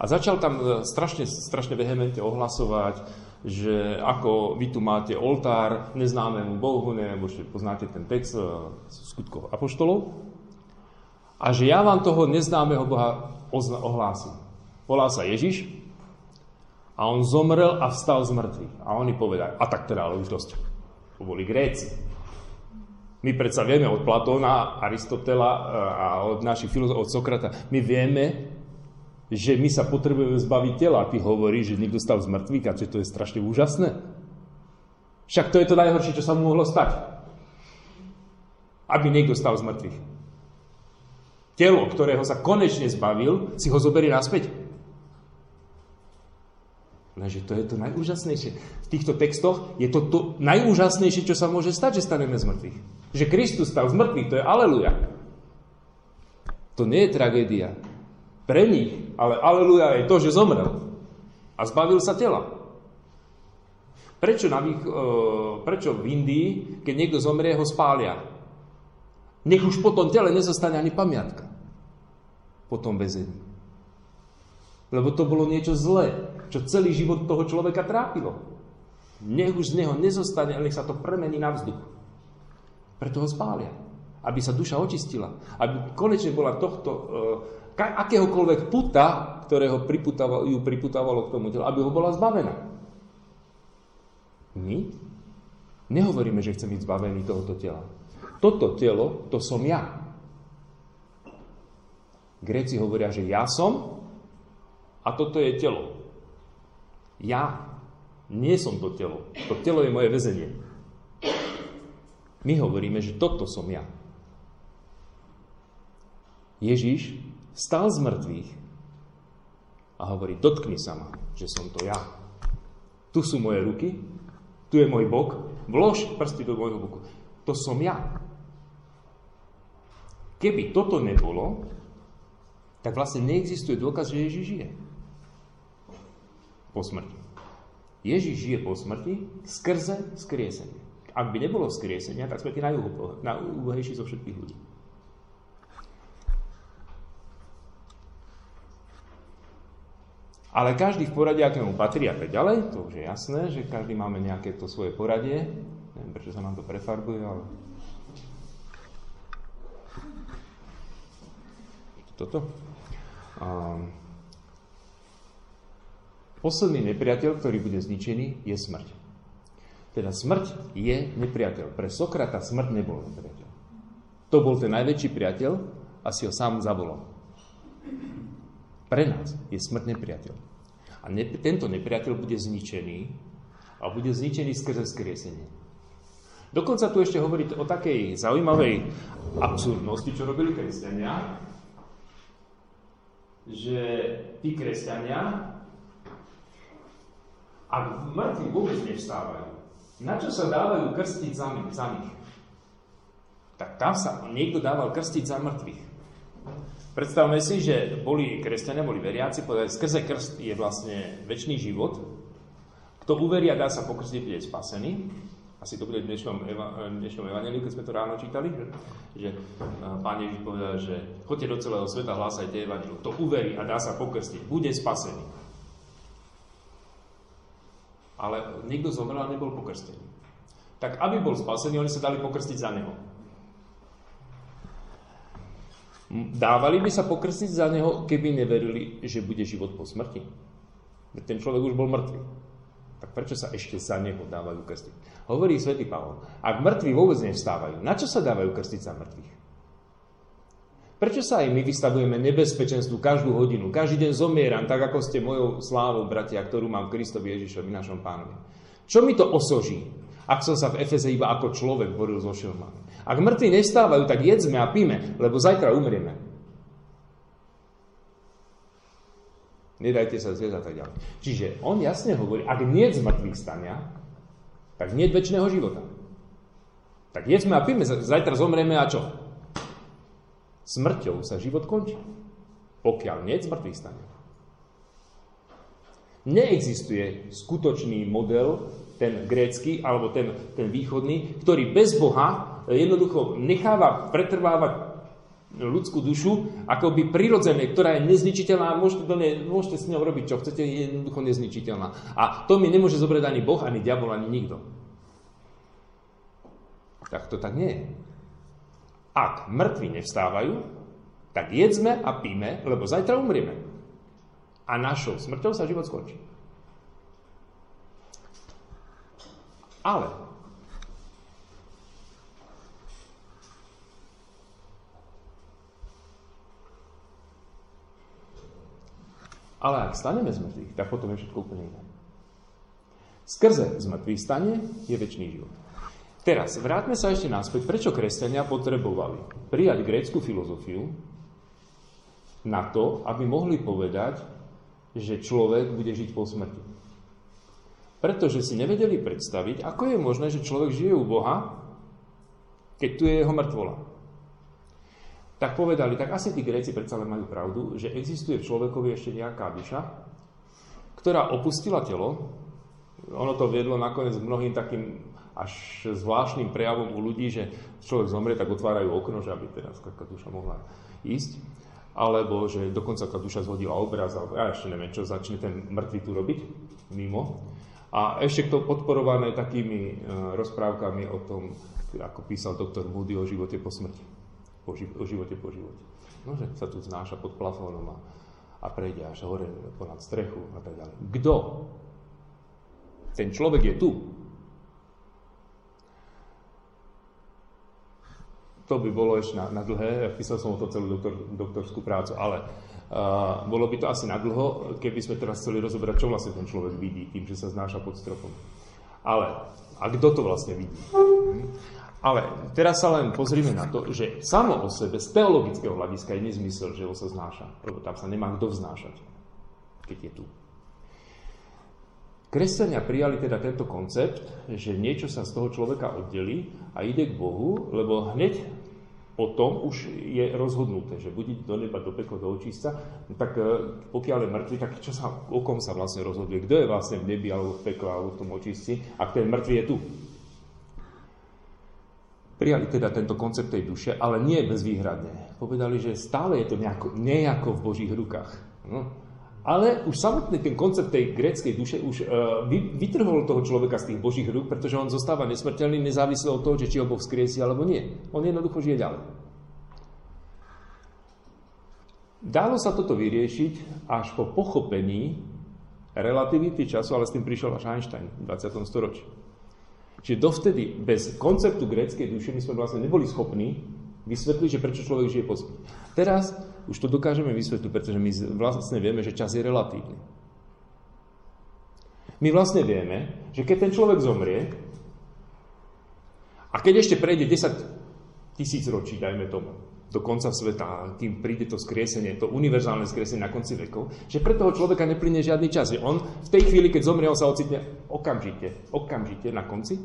a začal tam e, strašne, strašne vehemente ohlasovať, že ako vy tu máte oltár neznámemu Bohu, nebo že poznáte ten text z e, skutkov apoštolov, a že ja vám toho neznámeho Boha ohlásim. Volá sa Ježiš a on zomrel a vstal z mŕtvych. A oni povedali, a tak teda, ale už dosť. To boli Gréci. My predsa vieme od Platóna, Aristotela e, a od našich filozofov, od Sokrata, my vieme, že my sa potrebujeme zbaviť tela. Ty hovorí, že niekto stal z mŕtvych a že to je strašne úžasné. Však to je to najhoršie, čo sa mu mohlo stať. Aby niekto stal z mŕtvych. Telo, ktorého sa konečne zbavil, si ho zoberie naspäť. Lenže to je to najúžasnejšie. V týchto textoch je to to najúžasnejšie, čo sa môže stať, že staneme z mŕtvych. Že Kristus stal z to je aleluja. To nie je tragédia. Pre nich, ale aleluja je to, že zomrel a zbavil sa tela. Prečo, na vých, e, prečo v Indii, keď niekto zomrie, ho spália? Nech už po tom tele nezostane ani pamiatka. Po tom väzení. Lebo to bolo niečo zlé, čo celý život toho človeka trápilo. Nech už z neho nezostane, nech sa to premení na vzduch. Preto ho spália. Aby sa duša očistila. Aby konečne bola tohto, e, akéhokoľvek puta, ktorého priputávalo, ju priputávalo k tomu telu, aby ho bola zbavená. My nehovoríme, že chcem byť zbavený tohoto tela. Toto telo, to som ja. Gréci hovoria, že ja som a toto je telo. Ja nie som to telo. To telo je moje väzenie. My hovoríme, že toto som ja. Ježiš stal z mŕtvych a hovorí, dotkni sa ma, že som to ja. Tu sú moje ruky, tu je môj bok, vlož prsty do môjho boku. To som ja. Keby toto nebolo, tak vlastne neexistuje dôkaz, že Ježiš žije. Po smrti. Ježiš žije po smrti skrze skriesenie. Ak by nebolo skriesenia, tak sme tí najúbohejší zo všetkých ľudí. Ale každý v poradí, akému patrí a tak ďalej, to už je jasné, že každý máme nejaké to svoje poradie. Neviem, prečo sa nám to prefarbuje, ale... Toto. A... Posledný nepriateľ, ktorý bude zničený, je smrť. Teda smrť je nepriateľ. Pre Sokrata smrť nebol nepriateľ. To bol ten najväčší priateľ a si ho sám zavolal. Pre nás je smrť nepriateľ. A ne, tento nepriateľ bude zničený a bude zničený skrze skriesenie. Dokonca tu ešte hovoriť o takej zaujímavej absurdnosti, čo robili kresťania, že tí kresťania, ak mŕtvi vôbec nevstávajú, na čo sa dávajú krstiť za, za nich? Tak tam sa niekto dával krstiť za mŕtvych. Predstavme si, že boli kresťania, boli veriaci, povedali, skrze krst je vlastne väčší život. Kto uveria, dá sa pokrstiť, bude spasený. Asi to bude v dnešnom, eva, dnešnom evaneliu, keď sme to ráno čítali, že, že pán Ježiš povedal, že choďte do celého sveta, hlásajte evaneliu. Kto uverí a dá sa pokrstiť, bude spasený ale niekto zomrel a nebol pokrstený. Tak aby bol spasený, oni sa dali pokrstiť za neho. Dávali by sa pokrstiť za neho, keby neverili, že bude život po smrti? Ten človek už bol mŕtvy. Tak prečo sa ešte za neho dávajú krstiť? Hovorí svätý Pavol, ak mŕtvi vôbec nevstávajú, na čo sa dávajú krstiť za mŕtvych? Prečo sa aj my vystavujeme nebezpečenstvu každú hodinu? Každý deň zomieram, tak ako ste mojou slávou, bratia, ktorú mám v Kristovi Ježišovi, našom pánovi. Čo mi to osoží, ak som sa v Efeze iba ako človek boril so šelmami? Ak mŕtvi nestávajú, tak jedzme a píme, lebo zajtra umrieme. Nedajte sa zviezť tak ďalej. Čiže on jasne hovorí, ak nie z mŕtvych stania, tak nie väčšného života. Tak jedzme a píme, zajtra zomrieme a čo? Smrťou sa život končí. Pokiaľ nie, zmrtvých stane. Neexistuje skutočný model, ten grécky alebo ten, ten východný, ktorý bez Boha jednoducho necháva pretrvávať ľudskú dušu, ako by prirodzené, ktorá je nezničiteľná, môžete, to ne, môžete s ňou robiť, čo chcete, je jednoducho nezničiteľná. A to mi nemôže zobrať ani Boh, ani diabol, ani nikto. Tak to tak nie je. Ak mŕtvi nevstávajú, tak jedzme a píme, lebo zajtra umrieme. A našou smrťou sa život skončí. Ale Ale ak staneme z mŕtvych, tak potom je všetko úplne iné. Skrze zmrtvých stane je väčší život. Teraz, vráťme sa ešte náspäť, prečo kresťania potrebovali prijať grécku filozofiu na to, aby mohli povedať, že človek bude žiť po smrti. Pretože si nevedeli predstaviť, ako je možné, že človek žije u Boha, keď tu je jeho mŕtvola tak povedali, tak asi tí Gréci predsa len majú pravdu, že existuje v človekovi ešte nejaká duša, ktorá opustila telo. Ono to viedlo nakoniec mnohým takým až zvláštnym prejavom u ľudí, že človek zomrie, tak otvárajú okno, že aby teraz taká duša mohla ísť. Alebo že dokonca tá duša zhodila obraz, alebo ja ešte neviem, čo začne ten mŕtvy tu robiť mimo. A ešte to podporované takými e, rozprávkami o tom, ako písal doktor Moody o živote po smrti po ži- o živote po živote. No, že sa tu znáša pod plafónom a, a prejde až hore ponad strechu a tak ďalej. Kto? Ten človek je tu. To by bolo ešte na, na dlhé, písal som o to celú doktor, doktorskú prácu, ale uh, bolo by to asi na dlho, keby sme teraz chceli rozoberať, čo vlastne ten človek vidí tým, že sa znáša pod stropom. Ale, a kto to vlastne vidí? Ale teraz sa len pozrime na to, že samo o sebe z teologického hľadiska je nezmysel, že ho sa znáša, lebo tam sa nemá kto vznášať, keď je tu. Kresťania prijali teda tento koncept, že niečo sa z toho človeka oddelí a ide k Bohu, lebo hneď potom už je rozhodnuté, že buď do neba, do pekla, do očista, tak e, pokiaľ je mŕtvy, tak čo sa, o kom sa vlastne rozhoduje? Kto je vlastne v nebi, alebo v pekle, alebo v tom očisti, ak ten mŕtvy je tu? Prijali teda tento koncept tej duše, ale nie bezvýhradne. Povedali, že stále je to nejako, nejako v Božích rukách. No. Ale už samotný ten koncept tej gréckej duše už uh, vy, vytrhol toho človeka z tých Božích rúk, pretože on zostáva nesmrteľný nezávisle od toho, že či ho Boh skriesi alebo nie. On jednoducho žije ďalej. Dalo sa toto vyriešiť až po pochopení relativity času, ale s tým prišiel až Einstein v 20. storočí. Čiže dovtedy bez konceptu gréckej duše my sme vlastne neboli schopní vysvetliť, že prečo človek žije po smrti. Teraz už to dokážeme vysvetliť, pretože my vlastne vieme, že čas je relatívny. My vlastne vieme, že keď ten človek zomrie a keď ešte prejde 10 tisíc ročí, dajme tomu, do konca sveta, kým príde to skriesenie, to univerzálne skriesenie na konci vekov, že pre toho človeka neplyne žiadny čas. On v tej chvíli, keď zomrie, on sa ocitne okamžite, okamžite na konci.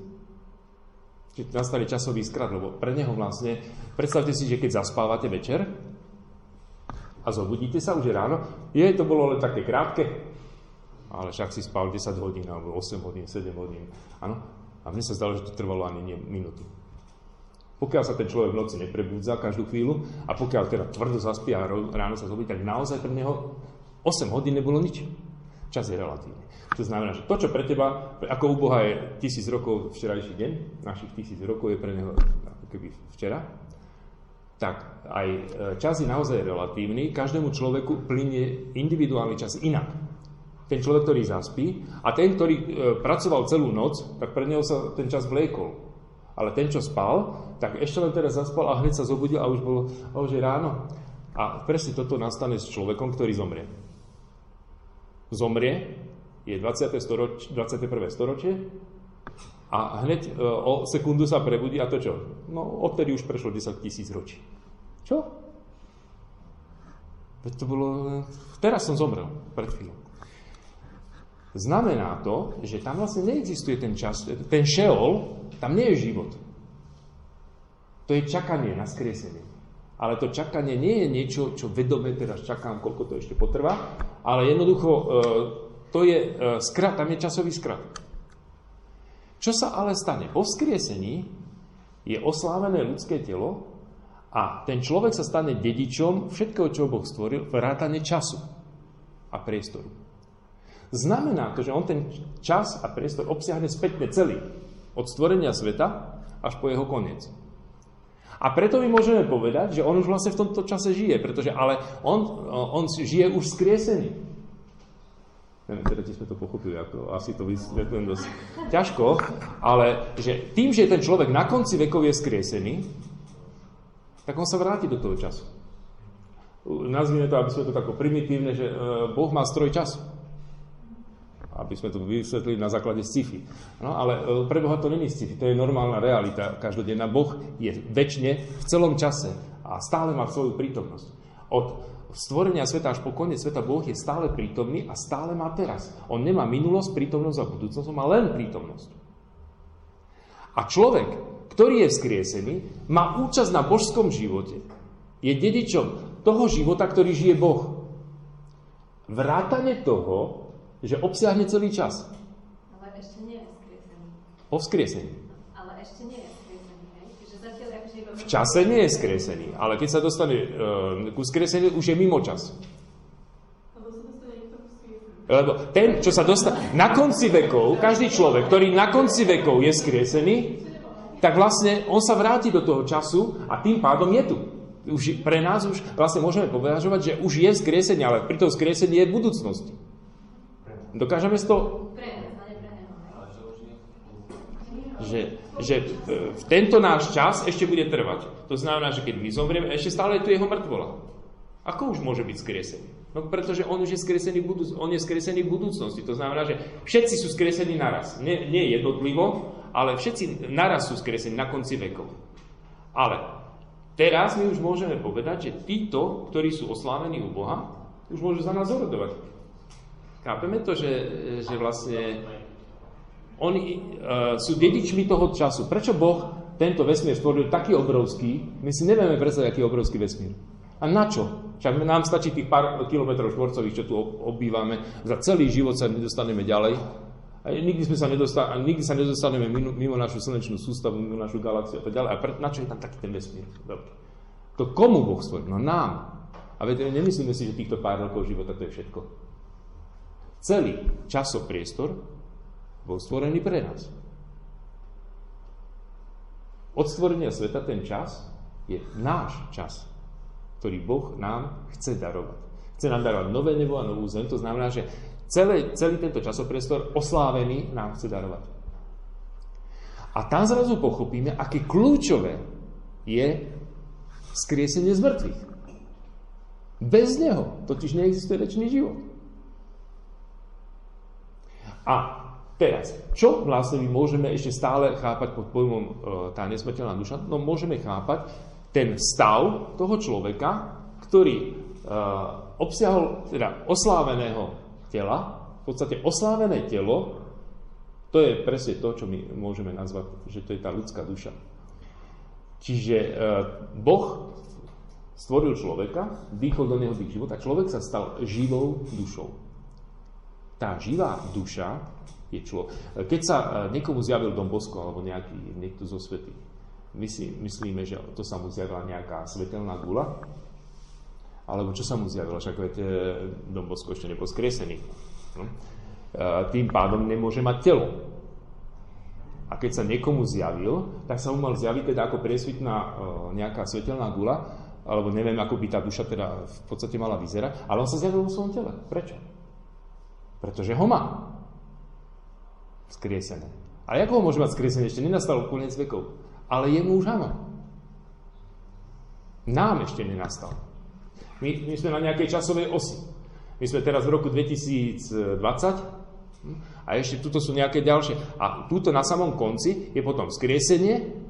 Čiže nastane časový skrat, lebo pre neho vlastne, predstavte si, že keď zaspávate večer a zobudíte sa, už ráno, je, to bolo len také krátke, ale však si spal 10 hodín, alebo 8 hodín, 7 hodín, áno. A mne sa zdalo, že to trvalo ani nie minúty. Pokiaľ sa ten človek v noci neprebudza každú chvíľu a pokiaľ teda tvrdo zaspí a ráno sa zobudí, tak naozaj pre neho 8 hodín nebolo nič. Čas je relatívny. To znamená, že to, čo pre teba, ako u Boha je tisíc rokov včerajší deň, našich tisíc rokov je pre neho ako keby včera, tak aj e, čas je naozaj relatívny. Každému človeku plinie individuálny čas inak. Ten človek, ktorý zaspí a ten, ktorý e, pracoval celú noc, tak pre neho sa ten čas vliekol. Ale ten, čo spal, tak ešte len teraz zaspal a hneď sa zobudil a už bolo, je ráno. A presne toto nastane s človekom, ktorý zomrie. Zomrie, je 20. Storoč, 21. storočie a hneď e, o sekundu sa prebudí a to čo? No odtedy už prešlo 10 tisíc ročí. Čo? Veď to bolo... Teraz som zomrel, pred chvíľou. Znamená to, že tam vlastne neexistuje ten čas, ten šeol, tam nie je život. To je čakanie na skriesenie. Ale to čakanie nie je niečo, čo vedome teraz čakám, koľko to ešte potrvá, ale jednoducho e, to je e, skrat, tam je časový skrat. Čo sa ale stane? Po vzkriesení je oslávené ľudské telo a ten človek sa stane dedičom všetkého, čo Boh stvoril, vrátane času a priestoru. Znamená to, že on ten čas a priestor obsiahne spätne celý. Od stvorenia sveta až po jeho koniec. A preto my môžeme povedať, že on už vlastne v tomto čase žije, pretože ale on, on žije už skriesený. Neviem, teda sme to pochopili, ako asi to vysvetľujem dosť ťažko, ale že tým, že ten človek na konci vekov je skriesený, tak on sa vráti do toho času. Nazvime to, aby sme to tako primitívne, že e, Boh má stroj času aby sme to vysvetlili na základe sci-fi. No, ale e, pre Boha to není sci-fi, to je normálna realita každodenná. Boh je väčšine v celom čase a stále má svoju prítomnosť. Od stvorenia sveta až po koniec sveta Boh je stále prítomný a stále má teraz. On nemá minulosť, prítomnosť a budúcnosť, on má len prítomnosť. A človek, ktorý je vzkriesený, má účasť na božskom živote. Je dedičom toho života, ktorý žije Boh. Vrátane toho, že obsiahne celý čas. Ale ešte nie je vzkriesený. Po vzkriesení. Ale ešte nie je vzkriesený, hej? Že zatiaľ akože iba... V čase nie je skresený, ale keď sa dostane uh, ku skreseniu, už je mimo čas. Lebo ten, čo sa dostane... Na konci vekov, každý človek, ktorý na konci vekov je skriesený, tak vlastne on sa vráti do toho času a tým pádom je tu. Už pre nás už vlastne môžeme považovať, že už je vzkriesenie, ale pri tom vzkriesení je v budúcnosti. Dokážeme si to... Že, že v tento náš čas ešte bude trvať. To znamená, že keď my zomrieme, ešte stále je tu jeho mŕtvola. Ako už môže byť skriesený? No pretože on už je skresený, budúc- on je skresený v budúcnosti. To znamená, že všetci sú skresení naraz. Nie, nie jednotlivo, ale všetci naraz sú skresení na konci vekov. Ale teraz my už môžeme povedať, že títo, ktorí sú oslávení u Boha, už môžu za nás orodovať. Chápeme to, že, že vlastne oni uh, sú dedičmi toho času. Prečo Boh tento vesmír stvoril taký obrovský? My si nevieme predstaviť, aký obrovský vesmír. A na čo? Však nám stačí tých pár kilometrov štvorcových, čo tu obývame. Za celý život sa nedostaneme ďalej. A nikdy, sme sa nedostali, nikdy sa nedostaneme mimo, mimo našu slnečnú sústavu, mimo našu galaxiu a tak ďalej. A pre, na čo je tam taký ten vesmír? To komu Boh stvoril? No nám. A veď nemyslíme si, že týchto pár rokov života to je všetko. Celý časopriestor bol stvorený pre nás. Od stvorenia sveta ten čas je náš čas, ktorý Boh nám chce darovať. Chce nám darovať nové nebo a novú zem, to znamená, že celý, celý tento časopriestor oslávený nám chce darovať. A tam zrazu pochopíme, aké kľúčové je skriesenie z mŕtvych. Bez neho totiž neexistuje väčší život. A teraz, čo vlastne my môžeme ešte stále chápať pod pojmom e, tá nesmrteľná duša? No môžeme chápať ten stav toho človeka, ktorý e, obsiahol teda osláveného tela, v podstate oslávené telo, to je presne to, čo my môžeme nazvať, že to je tá ľudská duša. Čiže e, Boh stvoril človeka, dýchol do neho dých života, človek sa stal živou dušou. Tá živá duša je človek. Keď sa e, niekomu zjavil Dom Bosko alebo nejaký, niekto zo svety, my si myslíme, že to sa mu zjavila nejaká svetelná gula, alebo čo sa mu zjavilo, však veď e, Dom Bosko ešte nebol skresený. No? E, tým pádom nemôže mať telo. A keď sa niekomu zjavil, tak sa mu mal zjaviť teda ako presvitná nejaká svetelná gula, alebo neviem, ako by tá duša teda v podstate mala vyzerať, ale on sa zjavil vo svojom tele. Prečo? Pretože ho má. Skriesené. A ako ho môže mať skriesené? Ešte nenastal koniec vekov. Ale jemu už áno. Nám ešte nenastal. My, my sme na nejakej časovej osi. My sme teraz v roku 2020 hm? a ešte tuto sú nejaké ďalšie. A túto na samom konci je potom skriesenie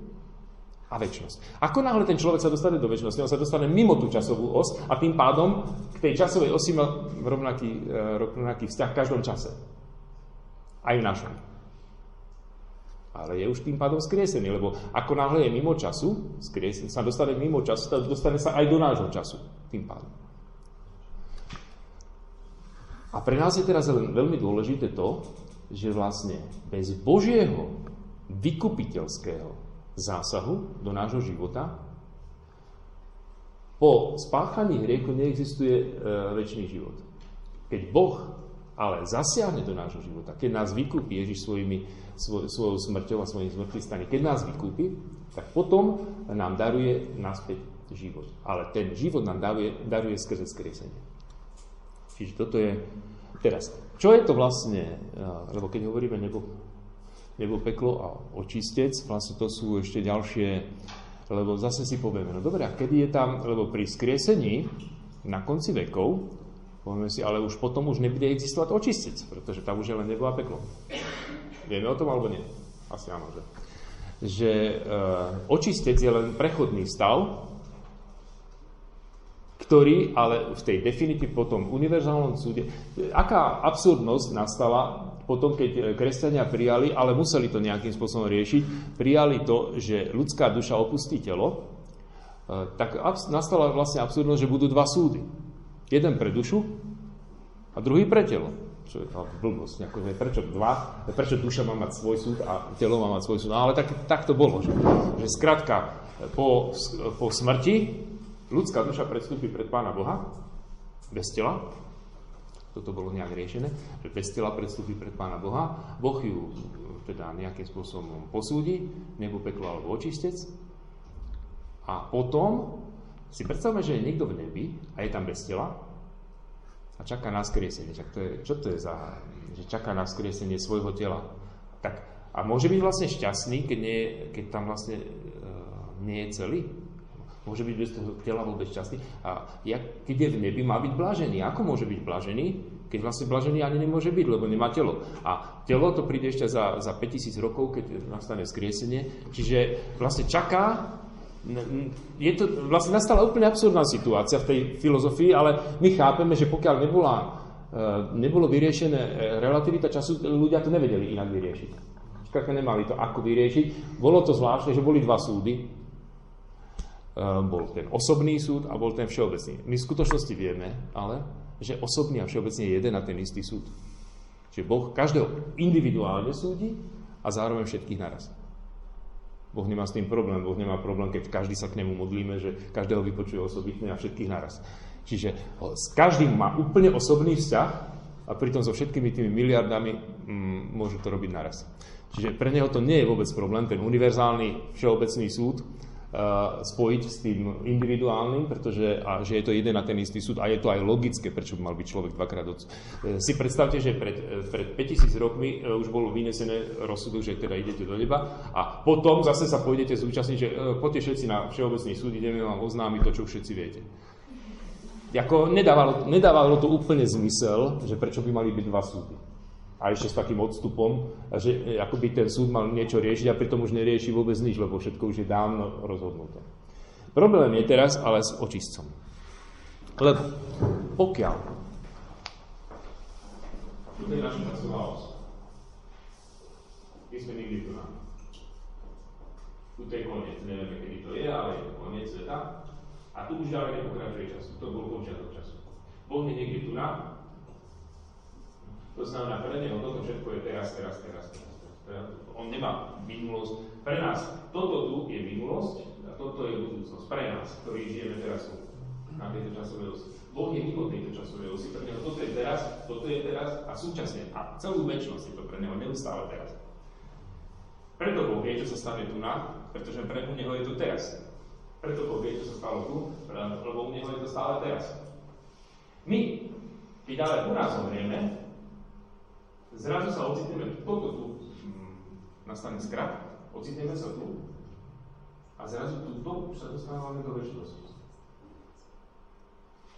a väčšnosť. Ako náhle ten človek sa dostane do väčšnosti, on sa dostane mimo tú časovú os a tým pádom k tej časovej osi má rovnaký, e, rovnaký vzťah v každom čase. Aj v našom. ale je už tým pádom skriesený, lebo ako náhle je mimo času, skriesen, sa dostane mimo času, dostane sa aj do nášho času tým pádom. A pre nás je teraz len veľmi dôležité to, že vlastne bez Božieho vykupiteľského zásahu do nášho života po spáchaní hriechu neexistuje e, väčší život. Keď Boh ale zasiahne do nášho života, keď nás vykúpi Ježiš svojimi, svoj, svojou smrťou a svojim smrtným stane, keď nás vykúpi, tak potom nám daruje naspäť život. Ale ten život nám daruje, daruje skrze skriesenie. Čiže toto je... Teraz, čo je to vlastne, lebo keď hovoríme nebo, nebo peklo a očistec, vlastne to sú ešte ďalšie, lebo zase si povieme, no dobre, a kedy je tam, lebo pri skriesení na konci vekov Povieme si, ale už potom už nebude existovať očistec, pretože tam už je len nebo a peklo. Vieme o tom alebo nie? Asi áno, že? Že e, očistec je len prechodný stav, ktorý ale v tej definitív potom univerzálnom súde, aká absurdnosť nastala potom, keď kresťania prijali, ale museli to nejakým spôsobom riešiť, prijali to, že ľudská duša opustí telo, e, tak nastala vlastne absurdnosť, že budú dva súdy. Jeden pre dušu a druhý pre telo. Čo je blbosť. Akože prečo dva? Prečo duša má mať svoj súd a telo má mať svoj súd? No ale tak, tak to bolo. Že, že skrátka, po, po smrti ľudská duša predstúpi pred Pána Boha bez tela. Toto bolo nejak riešené, že bez tela predstúpi pred Pána Boha. Boh ju teda nejakým spôsobom posúdi, nebo peklo alebo očistec. A potom si predstavme, že je niekto v nebi a je tam bez tela a čaká na skriesenie. Tak to je, čo to je za, že čaká na skriesenie svojho tela? Tak, a môže byť vlastne šťastný, keď, nie, keď tam vlastne uh, nie je celý? Môže byť bez toho tela vôbec šťastný? A jak, keď je v nebi, má byť blažený. Ako môže byť blažený, keď vlastne blažený ani nemôže byť, lebo nemá telo. A telo to príde ešte za, za 5000 rokov, keď nastane skriesenie. Čiže vlastne čaká je to, vlastne nastala úplne absurdná situácia v tej filozofii, ale my chápeme, že pokiaľ nebola, e, nebolo vyriešené e, relativita času, ľudia to nevedeli inak vyriešiť. Skrátka nemali to ako vyriešiť. Bolo to zvláštne, že boli dva súdy. E, bol ten osobný súd a bol ten všeobecný. My v skutočnosti vieme, ale, že osobný a všeobecný je jeden a ten istý súd. Čiže Boh každého individuálne súdi a zároveň všetkých naraz. Boh nemá s tým problém. Boh nemá problém, keď každý sa k nemu modlíme, že každého vypočuje osobitne a všetkých naraz. Čiže s každým má úplne osobný vzťah a pritom so všetkými tými miliardami mm, môže to robiť naraz. Čiže pre neho to nie je vôbec problém, ten univerzálny všeobecný súd, spojiť s tým individuálnym, pretože a, že je to jeden a ten istý súd a je to aj logické, prečo by mal byť človek dvakrát od... E, si predstavte, že pred, e, pred 5000 rokmi už bolo vynesené rozsudok, že teda idete do neba a potom zase sa pôjdete zúčastniť, že poďte všetci na všeobecný súd, ideme vám oznámiť to, čo všetci viete. Jako nedávalo, nedávalo to úplne zmysel, že prečo by mali byť dva súdy a ešte s takým odstupom, že e, akoby ten súd mal niečo riešiť a pritom už nerieši vôbec nič, lebo všetko už je dávno rozhodnuté. Problém je teraz ale s očistcom. Lebo pokiaľ tu je naša časová os. My sme nikdy tu nám. Tu je koniec, nevieme, kedy to je, ale je to koniec sveta. A tu už ďalej nepokračuje času. To bol počiatok času. Boh je niekde tu nám, to znamená, pre neho toto všetko je teraz, teraz, teraz. On nemá minulosť. Pre nás toto tu je minulosť a toto je budúcnosť. Pre nás, ktorí žijeme teraz na tejto časovej osi. Boh je mimo tejto časovej osi, pre neho toto je teraz, toto je teraz a súčasne. A celú väčšnosť je to pre neho neustále teraz. Preto Boh vie, čo sa stane tu na, pretože pre neho je to teraz. Preto Boh vie, čo sa stalo tu, lebo u neho je to stále teraz. My, keď ale u nás zomrieme, zrazu sa ocitneme, toto tu mm, nastane skrat, ocitneme sa tu a zrazu tu to sa dostávame do väčšnosti.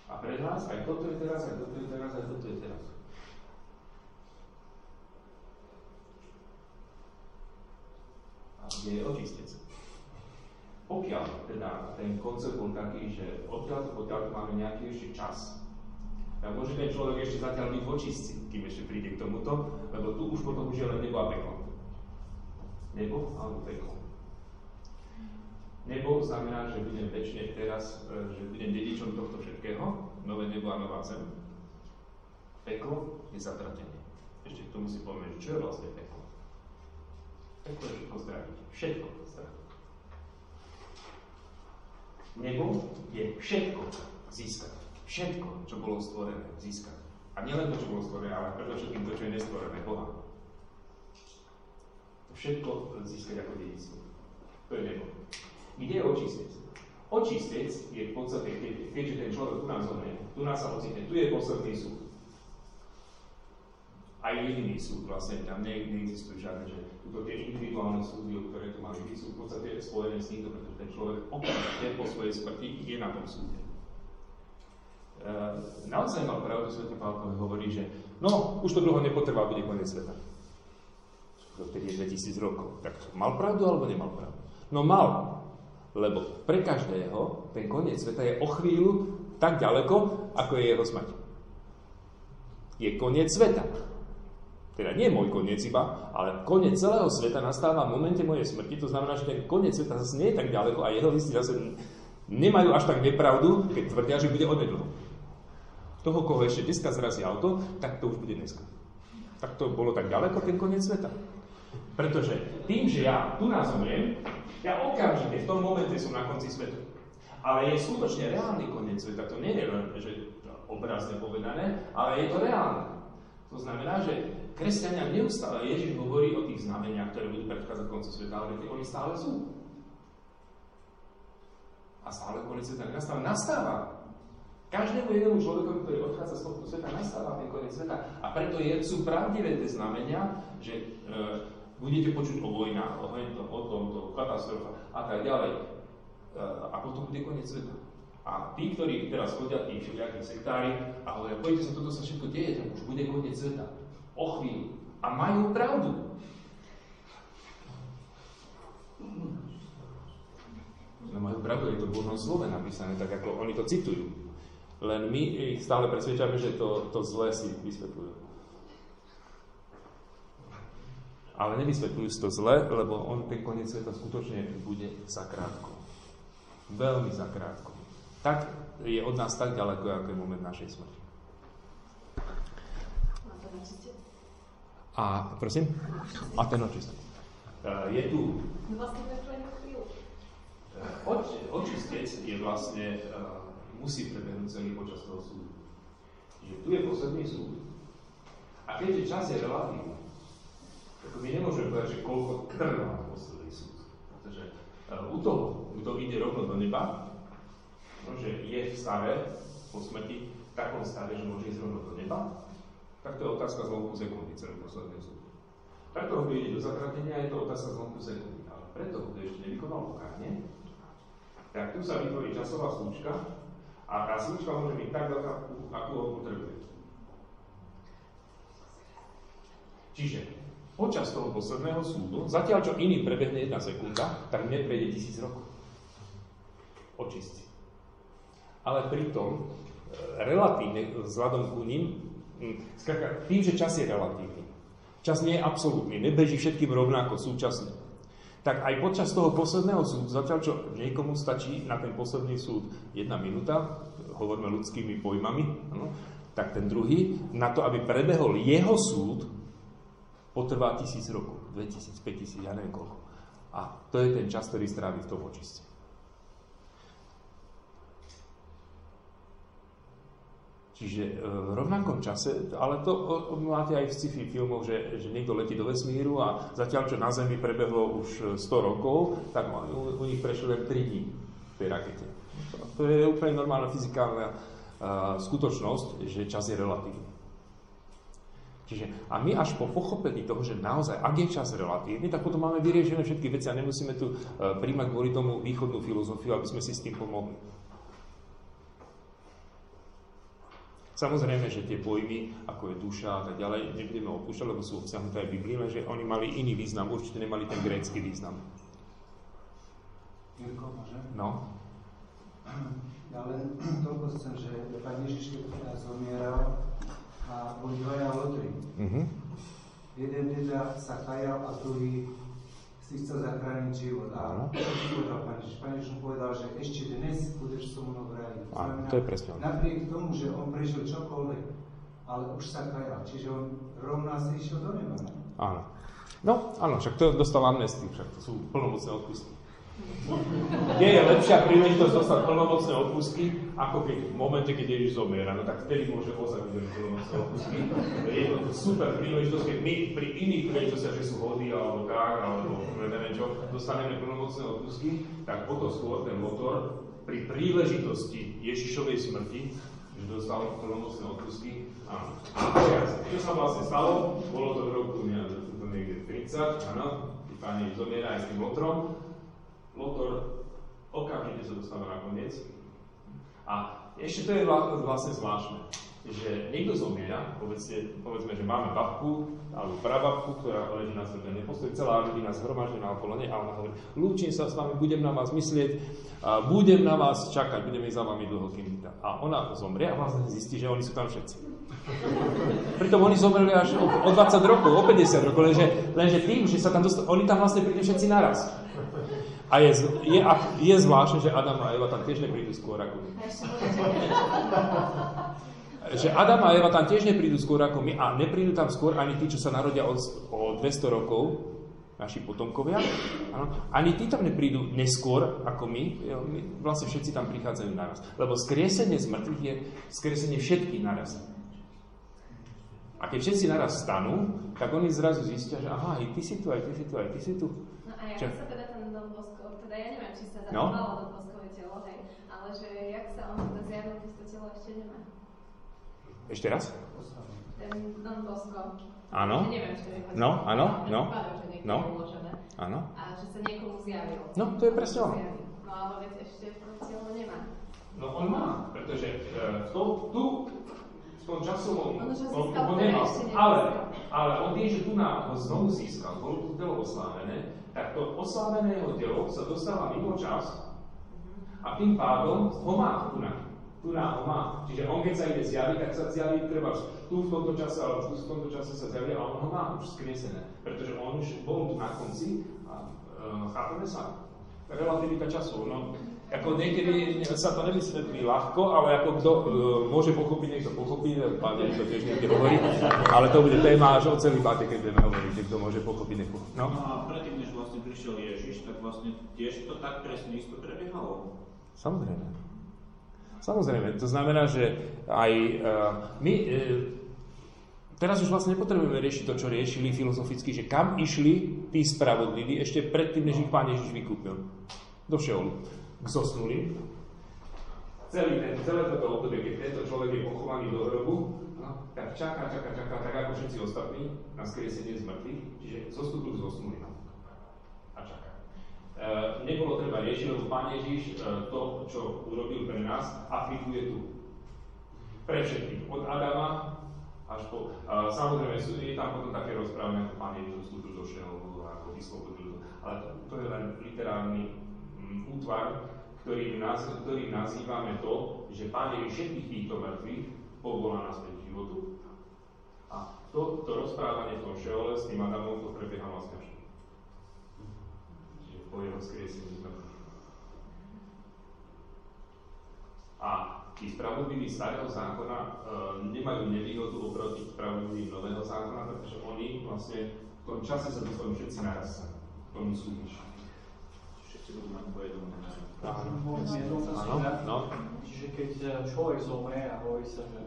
A pre nás aj toto je teraz, aj toto je teraz, aj toto je teraz. A kde je očistec? Pokiaľ teda ten koncept bol taký, že odtiaľ to máme nejaký ešte čas, tak môže ten človek ešte zatiaľ byť v očistci, kým ešte príde k tomuto, lebo tu už potom už je len nebo a peklo. Nebo alebo peklo. Nebo znamená, že budem väčšine teraz, e, že budem dedičom tohto všetkého, nové nebo a nová zem. Peklo je zatratenie. Ešte k tomu si povieme, čo je vlastne peklo. Peklo je všetko zdraviť. Všetko zdraviť. Nebo je všetko získať. Všetko, čo bolo stvorené, získať. A nielen to, čo bolo stvorené, ale predovšetkým to, čo je nestvorené, Boha. Všetko získať ako dedictvo. To je nebo. Kde je očistec? Očistec je v podstate, keď, keďže ten človek tu nás zomrie, tu nás sa ocitne, tu je posledný súd. Aj jediný súd vlastne, tam ne, neexistujú žiadne, že tuto tie individuálne súdy, ktoré tu byť, sú v podstate spojené s týmto, pretože ten človek okamžite po svojej smrti je na tom súde. E, naozaj mal pravdu Sv. Pálko hovorí, že no, už to dlho nepotrvá, bude koniec sveta. Vtedy je 2000 rokov. Tak mal pravdu alebo nemal pravdu? No mal. Lebo pre každého ten koniec sveta je o chvíľu tak ďaleko, ako je jeho smrť. Je koniec sveta. Teda nie môj koniec iba, ale koniec celého sveta nastáva v momente mojej smrti. To znamená, že ten koniec sveta zase nie je tak ďaleko a jeho listi zase nemajú až tak nepravdu, keď tvrdia, že bude onedlho. Toho, koho ešte dneska zrazí auto, tak to už bude dneska. Tak to bolo tak ďaleko, ten koniec sveta. Pretože tým, že ja tu nás zomriem, ja okamžite v tom momente som na konci sveta. Ale je skutočne reálny koniec sveta. To nie je len, že obrazne povedané, ale je to reálne. To znamená, že kresťania neustále, Ježiš hovorí o tých znameniach, ktoré budú predchádzať koncu sveta, ale oni stále sú. A stále koniec sveta. Nastáva. Každému jednému človeku, ktorý odchádza z tohto sveta, nastáva ten koniec sveta. A preto je, sú pravdivé tie znamenia, že e, budete počuť o vojnách, o, hento, o tomto, katastrofa a tak ďalej. E, a potom bude koniec sveta. A tí, ktorí teraz chodia, tí všelijakí sektári a hovoria, pojďte sa, toto sa všetko deje, tak už bude koniec sveta. O chvíľu. A majú pravdu. No majú pravdu, je to v slove napísané, tak ako oni to citujú. Len my ich stále presvedčame, že to, to zlé si vysvetľujú. Ale nevysvetľujú si to zle, lebo on ten koniec sveta skutočne bude zakrátko. Veľmi zakrátko. Tak je od nás tak ďaleko, ako je moment našej smrti. A prosím? A ten očistec. Je tu... Vlastne očistec je vlastne, musí prebehnúť celý počas toho súdu. Čiže tu je posledný súd. A keďže čas je relatívny, tak my nemôžeme povedať, že koľko trvá posledný súd. Pretože uh, u toho, kto ide rovno do neba, že je v stave po smrti v takom stave, že môže ísť rovno do neba, tak to je otázka zlomku sekundy celý posledný súd. Pre toho, kto ide do zatratenia, je to otázka zlomku sekundy. Ale pre toho, kto ešte nevykonal pokánie, tak tu sa vytvorí časová slúčka a tá slúčka môže byť tak veľká, akú ho potrebuje. Čiže počas toho posledného súdu, zatiaľ čo iný prebehne jedna sekunda, tak mne prejde tisíc rokov. Očistí. Ale pritom, e, relatívne vzhľadom ku ním, skrátka, tým, že čas je relatívny, čas nie je absolútny, nebeží všetkým rovnako súčasne, tak aj počas toho posledného súdu, zatiaľ čo niekomu stačí na ten posledný súd jedna minúta, hovoríme ľudskými pojmami, no, tak ten druhý, na to, aby prebehol jeho súd, potrvá tisíc rokov, 2000, 5000, ja neviem koľko. A to je ten čas, ktorý strávi v tom očiste. Čiže e, v rovnakom čase, ale to máte aj v sci-fi filmoch, že, že niekto letí do vesmíru a zatiaľ, čo na Zemi prebehlo už 100 rokov, tak u, u nich prešlo len 3 dní v tej rakete. To je úplne normálna fyzikálna uh, skutočnosť, že čas je relatívny. Čiže, a my až po pochopení toho, že naozaj, ak je čas relatívny, tak potom máme vyriešené všetky veci a nemusíme tu uh, príjmať kvôli tomu východnú filozofiu, aby sme si s tým pomohli. Samozrejme, že tie pojmy, ako je duša a tak ďalej, nebudeme opúšťať, lebo sú obsiahnuté aj v Biblii, že oni mali iný význam, určite nemali ten grécky význam. No. Ja len toľko chcem, že Pán Ježiš, keď zomieral, a boli dvaja lotri. Mm-hmm. Jeden teda sa kajal a druhý si chcel zachrániť život. A čo povedal Pán Ježiš? Pán Ježiš mu povedal, že ešte dnes budeš so mnou v raji. Áno, to je presne. Napriek tomu, že on prežil čokoľvek, ale už sa kajal. Čiže on rovná si išiel do neba. Áno. No, áno, však to dostal amnestiu, však to sú plnomocné odpustky. Nie je lepšia príležitosť dostať plnomocné odpustky, ako keď v momente, keď Ježiš zomiera, no tak vtedy môže ozaj byť plnomocné odpustky. Je to super príležitosť, keď my pri iných príležitostiach, že sú hody alebo tak, alebo neviem čo, dostaneme plnomocné odpustky, tak o to skôr ten motor pri príležitosti Ježišovej smrti, že dostal plnomocné odpustky, áno. Čo sa vlastne stalo? Bolo to v roku niekde 30, áno, Pán Ježiš zomiera aj s tým motrom, motor okamžite sa dostáva na koniec. A ešte to je vlastne zvláštne, že niekto zomiera, povedzme, povedzme, že máme babku alebo prababku, ktorá leží na zrbenej postoji, celá rodina zhromaždená okolo nej a ona hovorí, lúčim sa s vami, budem na vás myslieť, a budem na vás čakať, budem za vami dlho, kým A ona zomrie a vlastne zistí, že oni sú tam všetci. Pritom oni zomreli až o, o 20 rokov, o 50 rokov, lenže, lenže tým, že sa tam dostali, oni tam vlastne prídu všetci naraz. A je, je, je zvláštne, že Adam a Eva tam tiež neprídu skôr ako my. že Adam a Eva tam tiež neprídu skôr ako my a neprídu tam skôr ani tí, čo sa narodia o, o 200 rokov, naši potomkovia. Ano, ani tí tam neprídu neskôr ako my, my vlastne všetci tam prichádzajú naraz. Lebo skriesenie z mŕtvych je skriesenie všetkých naraz. A keď všetci naraz stanú, tak oni zrazu zistia, že aha, ty si tu, aj ty si tu, aj ty si tu. No a ja sa teda ten Don Bosco teda ja neviem, či sa zachovalo no? do boskové telo, hej, ale že jak sa on teda zjavil, keď to telo ešte nemá. Ešte raz? Ten Don Bosco. Áno. Ja neviem, či to No, áno, no. No. Áno. A že sa niekomu zjavil. No, to je presne ono. No, ale veď ešte to telo nemá. No on má, pretože uh, to, tu v tom časovom, on, on, on, on nemal, ale, ale on vie, že tu nám ho znovu získal, bolo tu telo oslávené, tak to osláveného telo sa dostáva mimo čas a tým pádom ho má tu na. Tu na ho má. Čiže on keď sa ide zjaviť, tak sa zjaví treba tu v tomto čase, alebo tu v tomto čase sa zjaví, ale on ho má už skriesené. Pretože on už bol tu na konci a uh, chápeme sa? Relativita času. No, ako niekedy sa to nevysvetlí ľahko, ale ako kto uh, môže pochopiť, nech to pochopí, pán to tiež niekde hovorí, ale to bude téma až o celý báte, keď budeme hovoriť, kto môže pochopiť, nech no? no prišiel Ježiš, tak vlastne tiež to tak presne isto prebiehalo. Samozrejme. Samozrejme, to znamená, že aj uh, my uh, teraz už vlastne nepotrebujeme riešiť to, čo riešili filozoficky, že kam išli tí spravodliví ešte predtým, než ich Pán Ježiš vykúpil. Do Šeolu zosnuli. Celý ten, celé toto obdobie, keď tento človek je pochovaný do hrobu, no, tak čaká, čaká, čaká, tak ako všetci ostatní na skriesenie z mŕtvych, čiže zostúpil zosnuli no. A čaká. E, nebolo treba riešiť, lebo Pán Ježiš e, to, čo urobil pre nás, aplikuje tu. Pre všetkých. Od Adama až po... Samozrejme, je tam potom také rozprávanie, ako Pán Ježiš zostúpil zo Šeolu, ako vyslobodil. Ale to, je len literárny útvar, ktorým, naz, ktorým nazývame to, že Pán Ježiš všetkých týchto mŕtvych povolá naspäť k životu. A to, to rozprávanie v tom šeole s tým Adamom, to prebieha vlastne až po jeho skriesení A tí spravodliví starého zákona e, nemajú nevýhodu oproti spravodlivým nového zákona, pretože oni vlastne v tom čase sa dostanú všetci naraz k tomu súdiš si budú mať uvedomené. No. Čiže keď e, človek zomrie a hovorí sa, že,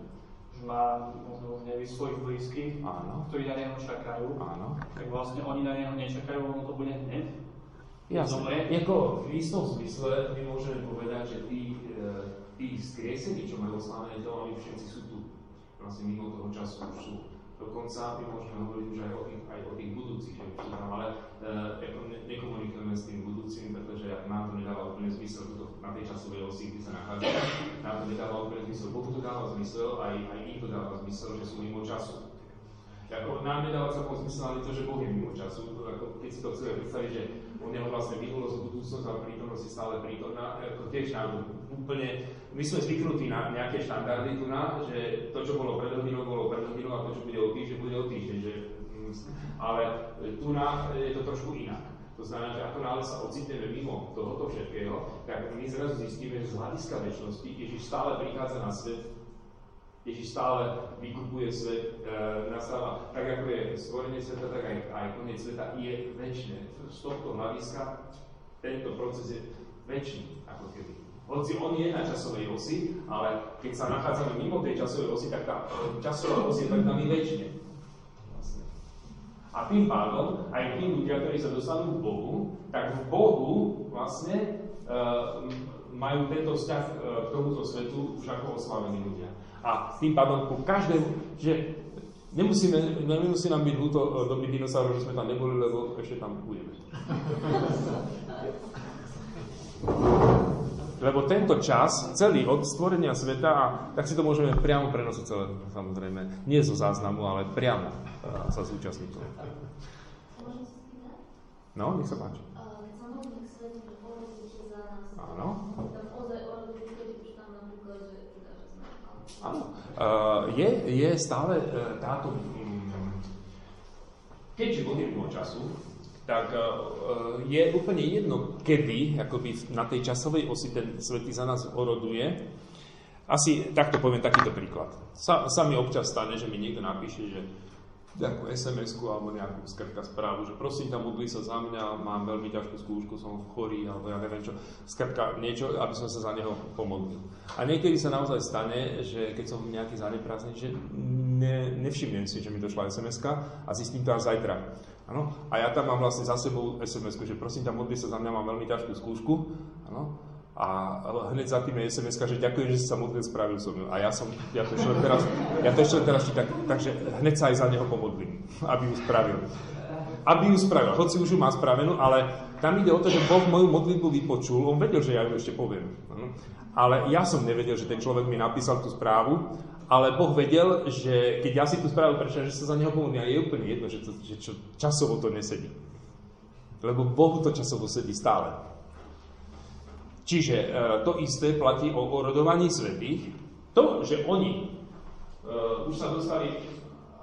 že má možno v nebi svojich blízkych, Áno. ktorí na neho čakajú, Áno. tak vlastne oni na neho nečakajú, ono to bude hneď. Jasne. Jako v istom zmysle my môžeme povedať, že tí, e, tí skriesení, čo majú oslávené telo, oni všetci sú tu. Vlastne mimo toho času už sú. Dokonca my môžeme hovoriť už aj o tých, aj o tých budúcich, sú tam, ale uh, ne, nekomunikujeme s tým budúcim, pretože nám to nedáva úplne zmysel toto, na tej časovej osi, kde sa nachádza. Nám to nedáva úplne zmysel. Bohu to dáva zmysel, aj, aj im to dáva zmysel, že sú mimo času. Ako nám nedáva celkom zmysel ale to, že Boh je mimo času. Ako keď si to chceme predstaviť, že on jeho vlastne minulosť, budúcnosť a prítomnosť je stále prítomná, ako tiež nám úplne, my sme zvyknutí na nejaké štandardy tu na, že to, čo bolo pred hodinou, bolo pred hodinou a to, čo bude o týždeň, bude o týždeň, že, mm, ale tu na je to trošku inak. To znamená, že ako náhle sa ocitneme mimo tohoto všetkého, tak my zrazu zistíme, že z hľadiska väčšnosti Ježiš stále prichádza na svet, Ježiš stále vykupuje svet, e, nastáva, tak ako je stvorenie sveta, tak aj, aj koniec sveta je väčšie. Z tohto hľadiska tento proces je väčší ako keby. Hoci on je na časovej osi, ale keď sa nachádzame mimo tej časovej osy, tak tá časová os je tak nami väčšine. A tým pádom aj tí ľudia, ktorí sa dostanú k Bohu, tak v Bohu vlastne uh, majú tento vzťah uh, k tomuto svetu už ako oslavení ľudia. A tým pádom po každému, že nemusíme, nemusí nám byť ľúto uh, doby dinosaurov, že sme tam neboli, lebo ešte tam budeme. Lebo tento čas, celý od stvorenia sveta, a tak si to môžeme priamo prenosiť celé, samozrejme, nie zo záznamu, ale priamo uh, sa zúčastniť toho. No, nech sa páči. Áno. Áno. Uh, je, je stále uh, táto... Keďže je času, tak e, je úplne jedno, kedy akoby na tej časovej osi ten svetý za nás oroduje. Asi takto poviem takýto príklad. Sa, sa mi občas stane, že mi niekto napíše, že nejakú sms alebo nejakú skrtka správu, že prosím tam modli sa za mňa, mám veľmi ťažkú skúšku, som chorý, alebo ja neviem čo, skrtka niečo, aby som sa za neho pomodlil. A niekedy sa naozaj stane, že keď som nejaký zaneprázdnený, že ne, nevšimnem si, že mi došla sms a zistím to až zajtra. Ano? A ja tam mám vlastne za sebou sms že prosím ťa, modli sa za mňa, mám veľmi ťažkú skúšku. Ano? A hneď za tým je sms že ďakujem, že si sa modlil, spravil som ju. A ja som, ja to ešte teraz, ja to ešte teraz tak, takže hneď sa aj za neho pomodlím, aby ju spravil. Aby ju spravil, hoci už ju má spravenú, ale tam ide o to, že Boh moju modlitbu vypočul, on vedel, že ja ju ešte poviem. Ale ja som nevedel, že ten človek mi napísal tú správu ale Boh vedel, že keď ja si tú správu prečítam, že sa za neho pomodlím, a je úplne jedno, že, to, že čo, časovo to nesedí. Lebo Bohu to časovo sedí stále. Čiže e, to isté platí o orodovaní svetých. To, že oni e, už sa dostali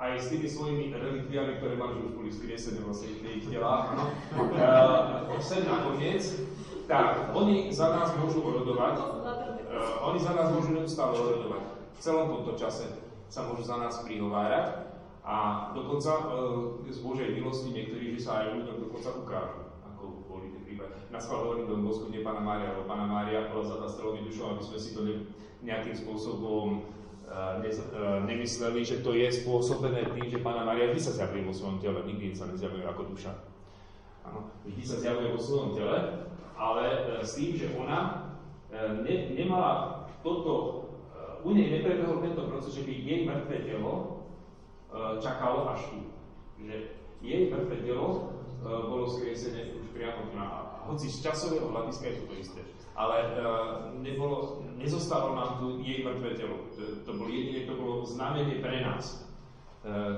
aj s tými svojimi relikviami, ktoré mali, už boli skriesené vlastne v ich telách, e, sem nakoniec, tak oni za nás môžu orodovať, e, oni za nás môžu neustále orodovať celom tomto čase sa môžu za nás prihovárať a dokonca e, z Božej milosti niektorí, že sa aj ľuďom dokonca ukážu, prípady. Na schvál hovorím Don Bosco, nie Pana Mária, lebo Pana Mária bola za strelový dušou, aby sme si to ne, nejakým spôsobom uh, ne, uh, nemysleli, že to je spôsobené tým, že Pana Mária vždy sa zjavuje vo svojom tele, nikdy sa nezjavuje ako duša. Ano, vždy sa zjavuje vo svojom tele, ale uh, s tým, že ona ne, nemala toto u nej neprebehol tento proces, že by jej mŕtve telo čakalo až tu. Že jej mŕtve telo bolo skriesené už priamo na hoci z časového hľadiska je to to isté. Ale e, nebolo, nezostalo nám tu jej mŕtve telo. To, to bolo jedine, to bolo znamenie pre nás.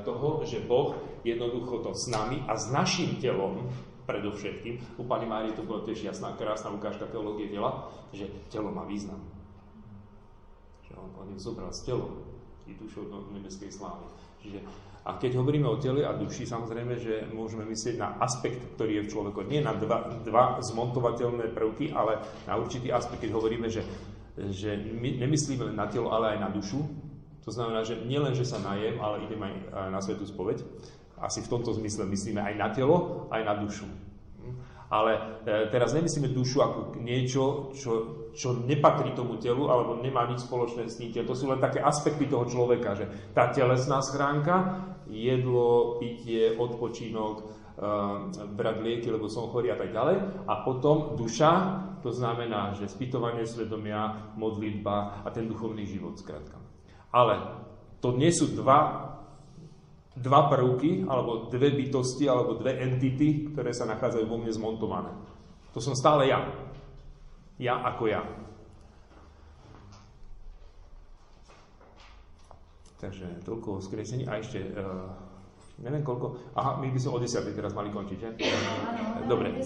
toho, že Boh jednoducho to s nami a s našim telom predovšetkým, u Pani Márie to bola tiež jasná, krásna ukážka teológie tela, že telo má význam on, on ju zobral s telom i dušou do nebeskej slávy. Čiže, a keď hovoríme o tele a duši, samozrejme, že môžeme myslieť na aspekt, ktorý je v človeku. Nie na dva, dva zmontovateľné prvky, ale na určitý aspekt, keď hovoríme, že, že my nemyslíme len na telo, ale aj na dušu. To znamená, že nielen, že sa najem, ale idem aj na svetú spoveď. Asi v tomto zmysle myslíme aj na telo, aj na dušu. Ale e, teraz nemyslíme dušu ako niečo, čo, čo nepatrí tomu telu alebo nemá nič spoločné s tým To sú len také aspekty toho človeka, že tá telesná schránka, jedlo, pitie, odpočinok, e, brať lieky, lebo som chorý a tak ďalej. A potom duša, to znamená, že spýtovanie svedomia, modlitba a ten duchovný život, skrátka. Ale to nie sú dva dva prvky, alebo dve bytosti, alebo dve entity, ktoré sa nachádzajú vo mne zmontované. To som stále ja. Ja ako ja. Takže toľko o skriesení. A ešte, uh, neviem koľko, aha, my by sme o 10 teraz mali končiť, že? Dobre.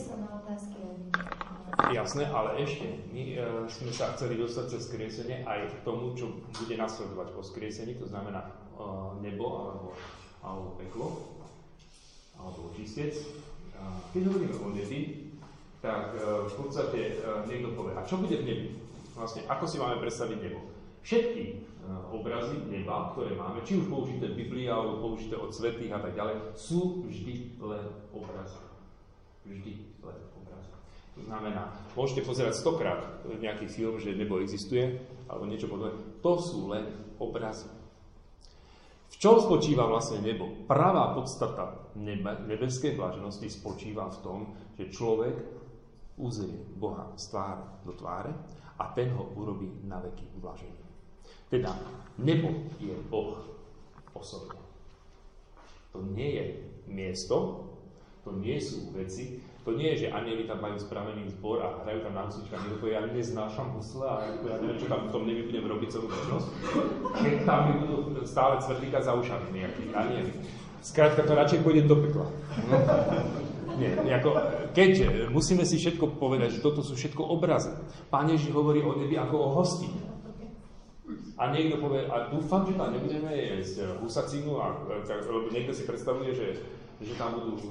Jasné, ale ešte, my uh, sme sa chceli dostať cez skriesenie aj k tomu, čo bude nasledovať po skriesení, to znamená uh, nebo alebo alebo peklo, alebo očistec. keď hovoríme o nebi, tak v podstate niekto povie, a čo bude v nebi? Vlastne, ako si máme predstaviť nebo? Všetky obrazy neba, ktoré máme, či už použité v Biblii, alebo použité od svetých a tak ďalej, sú vždy len obrazy. Vždy len obrazy. To znamená, môžete pozerať stokrát nejaký film, že nebo existuje, alebo niečo podobné. To sú len obrazy. V čom spočíva vlastne nebo? Pravá podstata nebe, nebeskej blaženosti spočíva v tom, že človek uzrie Boha z tváre do tváre a ten ho urobí na veky blažený. Teda nebo je Boh osobne. To nie je miesto, to nie sú veci, to nie je, že anieli tam majú spravený zbor a hrajú tam na husličkách. Niekto ja neznášam husle a ja neviem, čo tam v tom nebi budem robiť celú väčnosť. Keď tam mi budú stále cvrtlíkať za ušami nejaký anieli. Skrátka to radšej pôjdem do pekla. Nie, ako, keď musíme si všetko povedať, že toto sú všetko obrazy. Pán Ježiš hovorí o nebi ako o hosti. A niekto povie, a dúfam, že tam nebudeme jesť husacinu, a, lebo niekto si predstavuje, že, že tam budú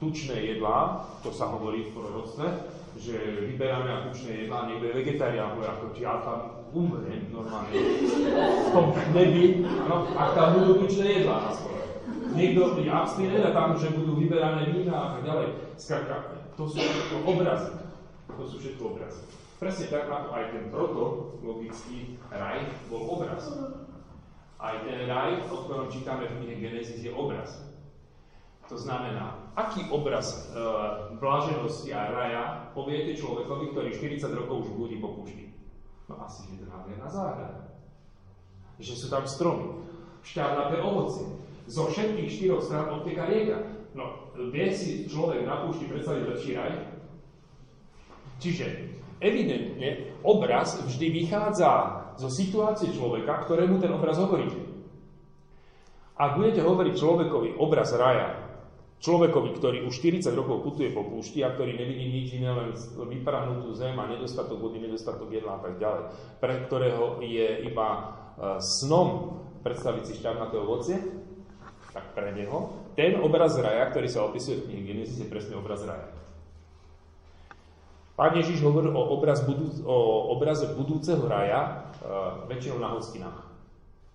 tučné jedlá, to sa hovorí v proroctve, že vyberáme na tučné jedlá, niekto je vegetarián, povie, ako ja tam umrem normálne v tom nebi, no, ak tam budú tučné jedlá na. Niekto je abstinent a tam, že budú vyberané vína a tak ďalej. Skrátka, to sú všetko obrazy. To sú všetko obrazy. Presne tak ako aj ten proto logický raj bol obraz. Aj ten raj, o ktorom čítame v knihe Genesis, je obraz. To znamená, aký obraz e, blaženosti a raja poviete človekovi, ktorý 40 rokov už budí po púšti? No asi, že to nádherná záhrada. Že sú tam stromy, šťavnaté ovocie. Zo všetkých štyroch strán odteka rieka. No, vie si človek na púšti predstaviť lepší raj? Čiže evidentne obraz vždy vychádza zo situácie človeka, ktorému ten obraz hovoríte. Ak budete hovoriť človekovi obraz raja, Človekovi, ktorý už 40 rokov putuje po púšti a ktorý nevidí nič iné, len vyprahnutú zem a nedostatok vody, nedostatok jedla a tak ďalej, pre ktorého je iba e, snom predstaviť si šťavnaté ovocie, tak pre neho ten obraz raja, ktorý sa opisuje v knihe Genesis, je presne obraz raja. Pán Ježiš hovoril o, obraz budú, o obraze budúceho raja uh, väčšinou na hostinách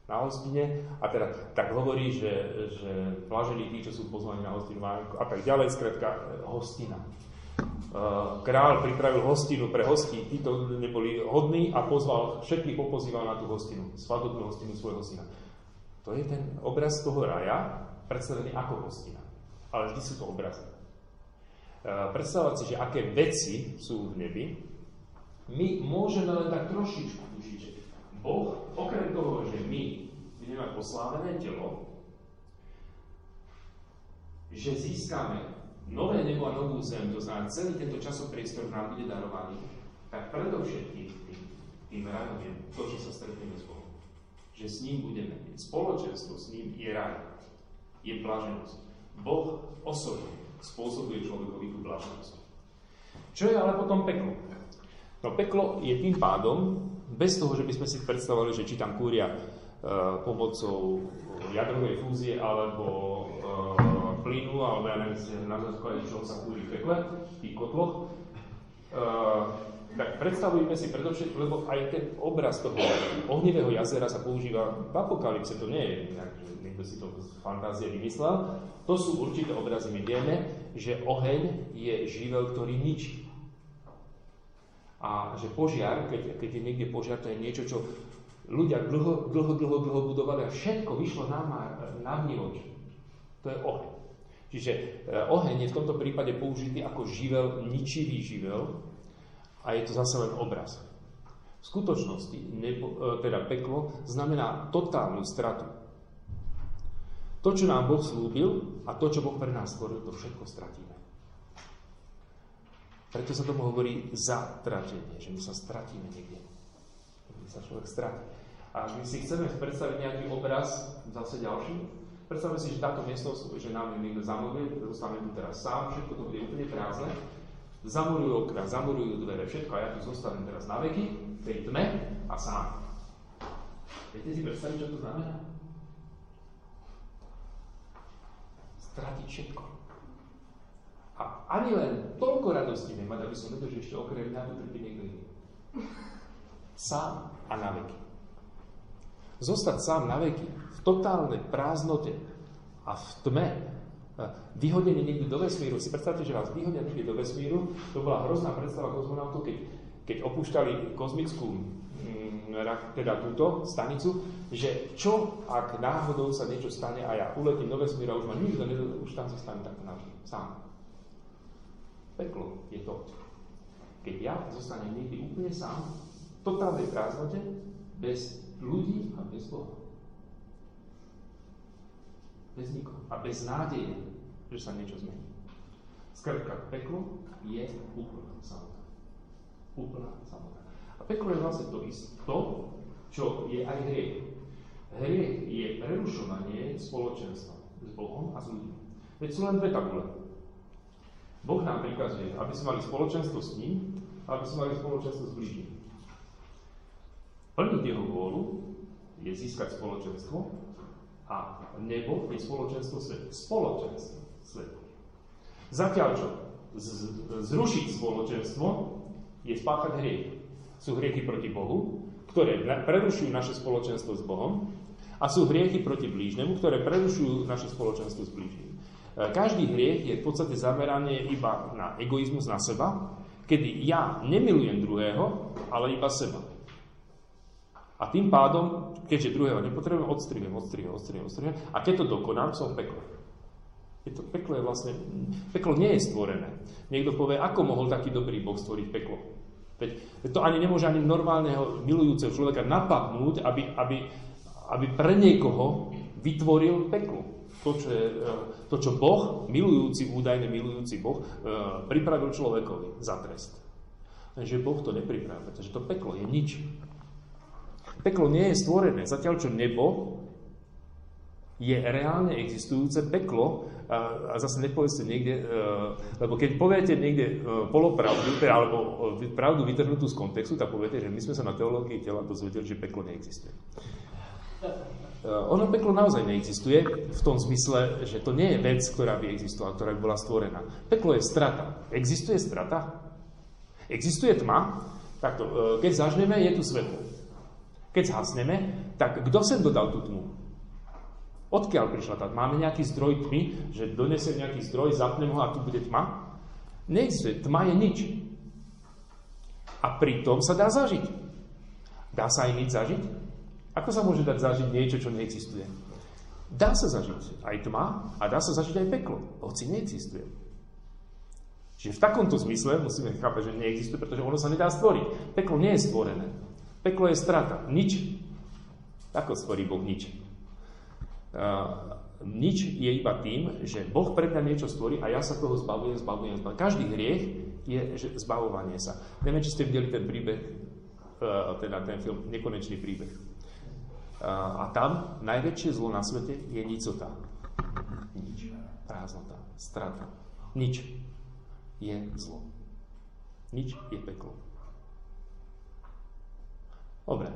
na hostine a teda tak hovorí, že, že blažení tí, čo sú pozvaní na hostinu a tak ďalej, skrátka hostina. Král pripravil hostinu pre hostí, títo neboli hodní a pozval, všetkých popozýval na tú hostinu, svadobnú hostinu svojho syna. To je ten obraz toho raja, predstavený ako hostina. Ale vždy sú to obrazy. Predstavovať si, že aké veci sú v nebi, my môžeme len tak trošičku tušiť, že Boh, okrem toho, že my budeme poslávené telo, že získame nové nebo a novú zem, to znamená celý tento časopriestor nám bude darovaný, tak predovšetkým tým, tým je to, že sa stretneme s Bohom. Že s ním budeme. Spoločenstvo s ním je raj. Je blaženosť. Boh osobne spôsobuje človekovi tú blaženosť. Čo je ale potom peklo? No peklo je tým pádom bez toho, že by sme si predstavovali, že či tam kúria e, pomocou jadrovej fúzie alebo e, plynu, alebo ja neviem, na čo sa kúri v pekle, v tých kotloch, e, tak predstavujeme si predovšetkým, lebo aj ten obraz toho ohnivého jazera sa používa v apokalypse, to nie je nejak, že niekto si to z fantázie vymyslel. To sú určité obrazy. My vieme, že oheň je živel, ktorý ničí. A že požiar, keď, keď je niekde požiar, to je niečo, čo ľudia dlho, dlho, dlho, dlho budovali a všetko vyšlo na, na vnívoč. To je oheň. Čiže e, oheň je v tomto prípade použitý ako živel, ničivý živel a je to zase len obraz. V skutočnosti, nebo, e, teda peklo, znamená totálnu stratu. To, čo nám Boh slúbil a to, čo Boh pre nás stvoril, to všetko stratíme. Preto sa tomu hovorí zatratenie, že my sa stratíme niekde. My sa človek stratí. A my si chceme predstaviť nejaký obraz, zase ďalší, predstavme si, že táto miestnosť, že nám je niekto zamoruje, zostaneme tu teraz sám, všetko to bude úplne prázdne, zamurujú okna, zamurujú dvere, všetko a ja tu zostanem teraz na veky, v tej tme a sám. Viete si predstaviť, čo to znamená? Stratiť všetko. A ani len toľko radosti nemať, aby som vedel, že ešte okrem mňa tu trpí niekto iný. Sám a na veky. Zostať sám na veky, v totálnej prázdnote a v tme, vyhodenie niekde do vesmíru. Si predstavte, že vás vyhodia niekde do vesmíru. To bola hrozná predstava kozmonautov, keď, keď opúšťali kozmickú mm, teda túto stanicu, že čo, ak náhodou sa niečo stane a ja uletím do vesmíru a už ma nikto nedá, už tam sa stane tak navždy, sám. Peklo je to. Keď ja zostanem niekde úplne sám, v totálnej prázdnote, bez ľudí a bez Boha. Bez nikoho. A bez nádeje, že sa niečo zmení. Skrátka, peklo je úplná samota. Úplná samota. A peklo je vlastne to isté, to, čo je aj hriech. Hriech je prerušovanie spoločenstva s Bohom a s ľuďmi. Veď sú len dve tabule. Boh nám prikazuje, aby sme mali spoločenstvo s ním a aby sme mali spoločenstvo s blížnym. Plniť jeho vôľu je získať spoločenstvo a nebo je spoločenstvo svetu. Spoločenstvo svetu. Zatiaľ čo zrušiť spoločenstvo je spáchať hriech. Sú hriechy proti Bohu, ktoré prerušujú naše spoločenstvo s Bohom a sú hriechy proti blížnemu, ktoré prerušujú naše spoločenstvo s blížnym. E, každý hriech je v podstate zameranie iba na egoizmus, na seba, kedy ja nemilujem druhého, ale iba seba. A tým pádom, keďže druhého nepotrebujem, odstrihujem, odstrihujem, odstrihujem, odstrihujem. A keď to dokonám, som v pekle. Je to, peklo je vlastne, peklo nie je stvorené. Niekto povie, ako mohol taký dobrý Boh stvoriť peklo. Veď to ani nemôže ani normálneho milujúceho človeka napadnúť, aby, aby, aby pre niekoho vytvoril peklo. To čo, je, e, to, čo Boh, milujúci, údajne milujúci Boh, e, pripravil človekovi za trest. Lenže Boh to nepripravil, pretože to peklo je nič. Peklo nie je stvorené, zatiaľ čo nebo je reálne existujúce peklo a, zase nepovedzte niekde, uh, lebo keď poviete niekde uh, polopravdu, teda, alebo pravdu vytrhnutú z kontextu, tak poviete, že my sme sa na teológii tela dozvedeli, že peklo neexistuje. Ono peklo naozaj neexistuje v tom zmysle, že to nie je vec, ktorá by existovala, ktorá by bola stvorená. Peklo je strata. Existuje strata? Existuje tma? Takto, keď zažneme, je tu svetlo. Keď zhasneme, tak kto sem dodal tú tmu? Odkiaľ prišla tá Máme nejaký zdroj tmy, že donesem nejaký zdroj, zapnem ho a tu bude tma? Neexistuje. Tma je nič. A pritom sa dá zažiť. Dá sa aj nič zažiť? Ako sa môže dať zažiť niečo, čo neexistuje? Dá sa zažiť aj tma a dá sa zažiť aj peklo, hoci neexistuje. Čiže v takomto zmysle musíme chápať, že neexistuje, pretože ono sa nedá stvoriť. Peklo nie je stvorené. Peklo je strata. Nič. Ako stvorí Boh nič? Uh, nič je iba tým, že Boh pre mňa niečo stvorí a ja sa toho zbavujem, zbavujem, zbavujem. Každý hriech je že zbavovanie sa. Neviem, či ste videli ten príbeh, uh, teda ten film Nekonečný príbeh. Uh, a tam najväčšie zlo na svete je nicota. Nič. Prázdnota. Strata. Nič je zlo. Nič je peklo. Dobre.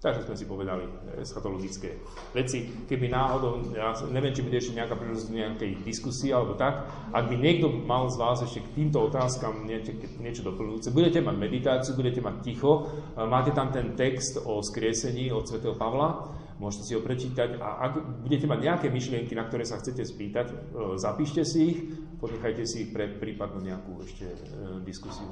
Takže sme si povedali eschatologické veci. Keby náhodou, ja neviem, či bude ešte nejaká príležitosť nejakej diskusie alebo tak, ak by niekto mal z vás ešte k týmto otázkam niečo, niečo doplňujúce, budete mať meditáciu, budete mať ticho, máte tam ten text o skriesení od svätého Pavla, môžete si ho prečítať a ak budete mať nejaké myšlienky, na ktoré sa chcete spýtať, zapíšte si ich, ponechajte si ich pre prípadnú nejakú ešte diskusiu.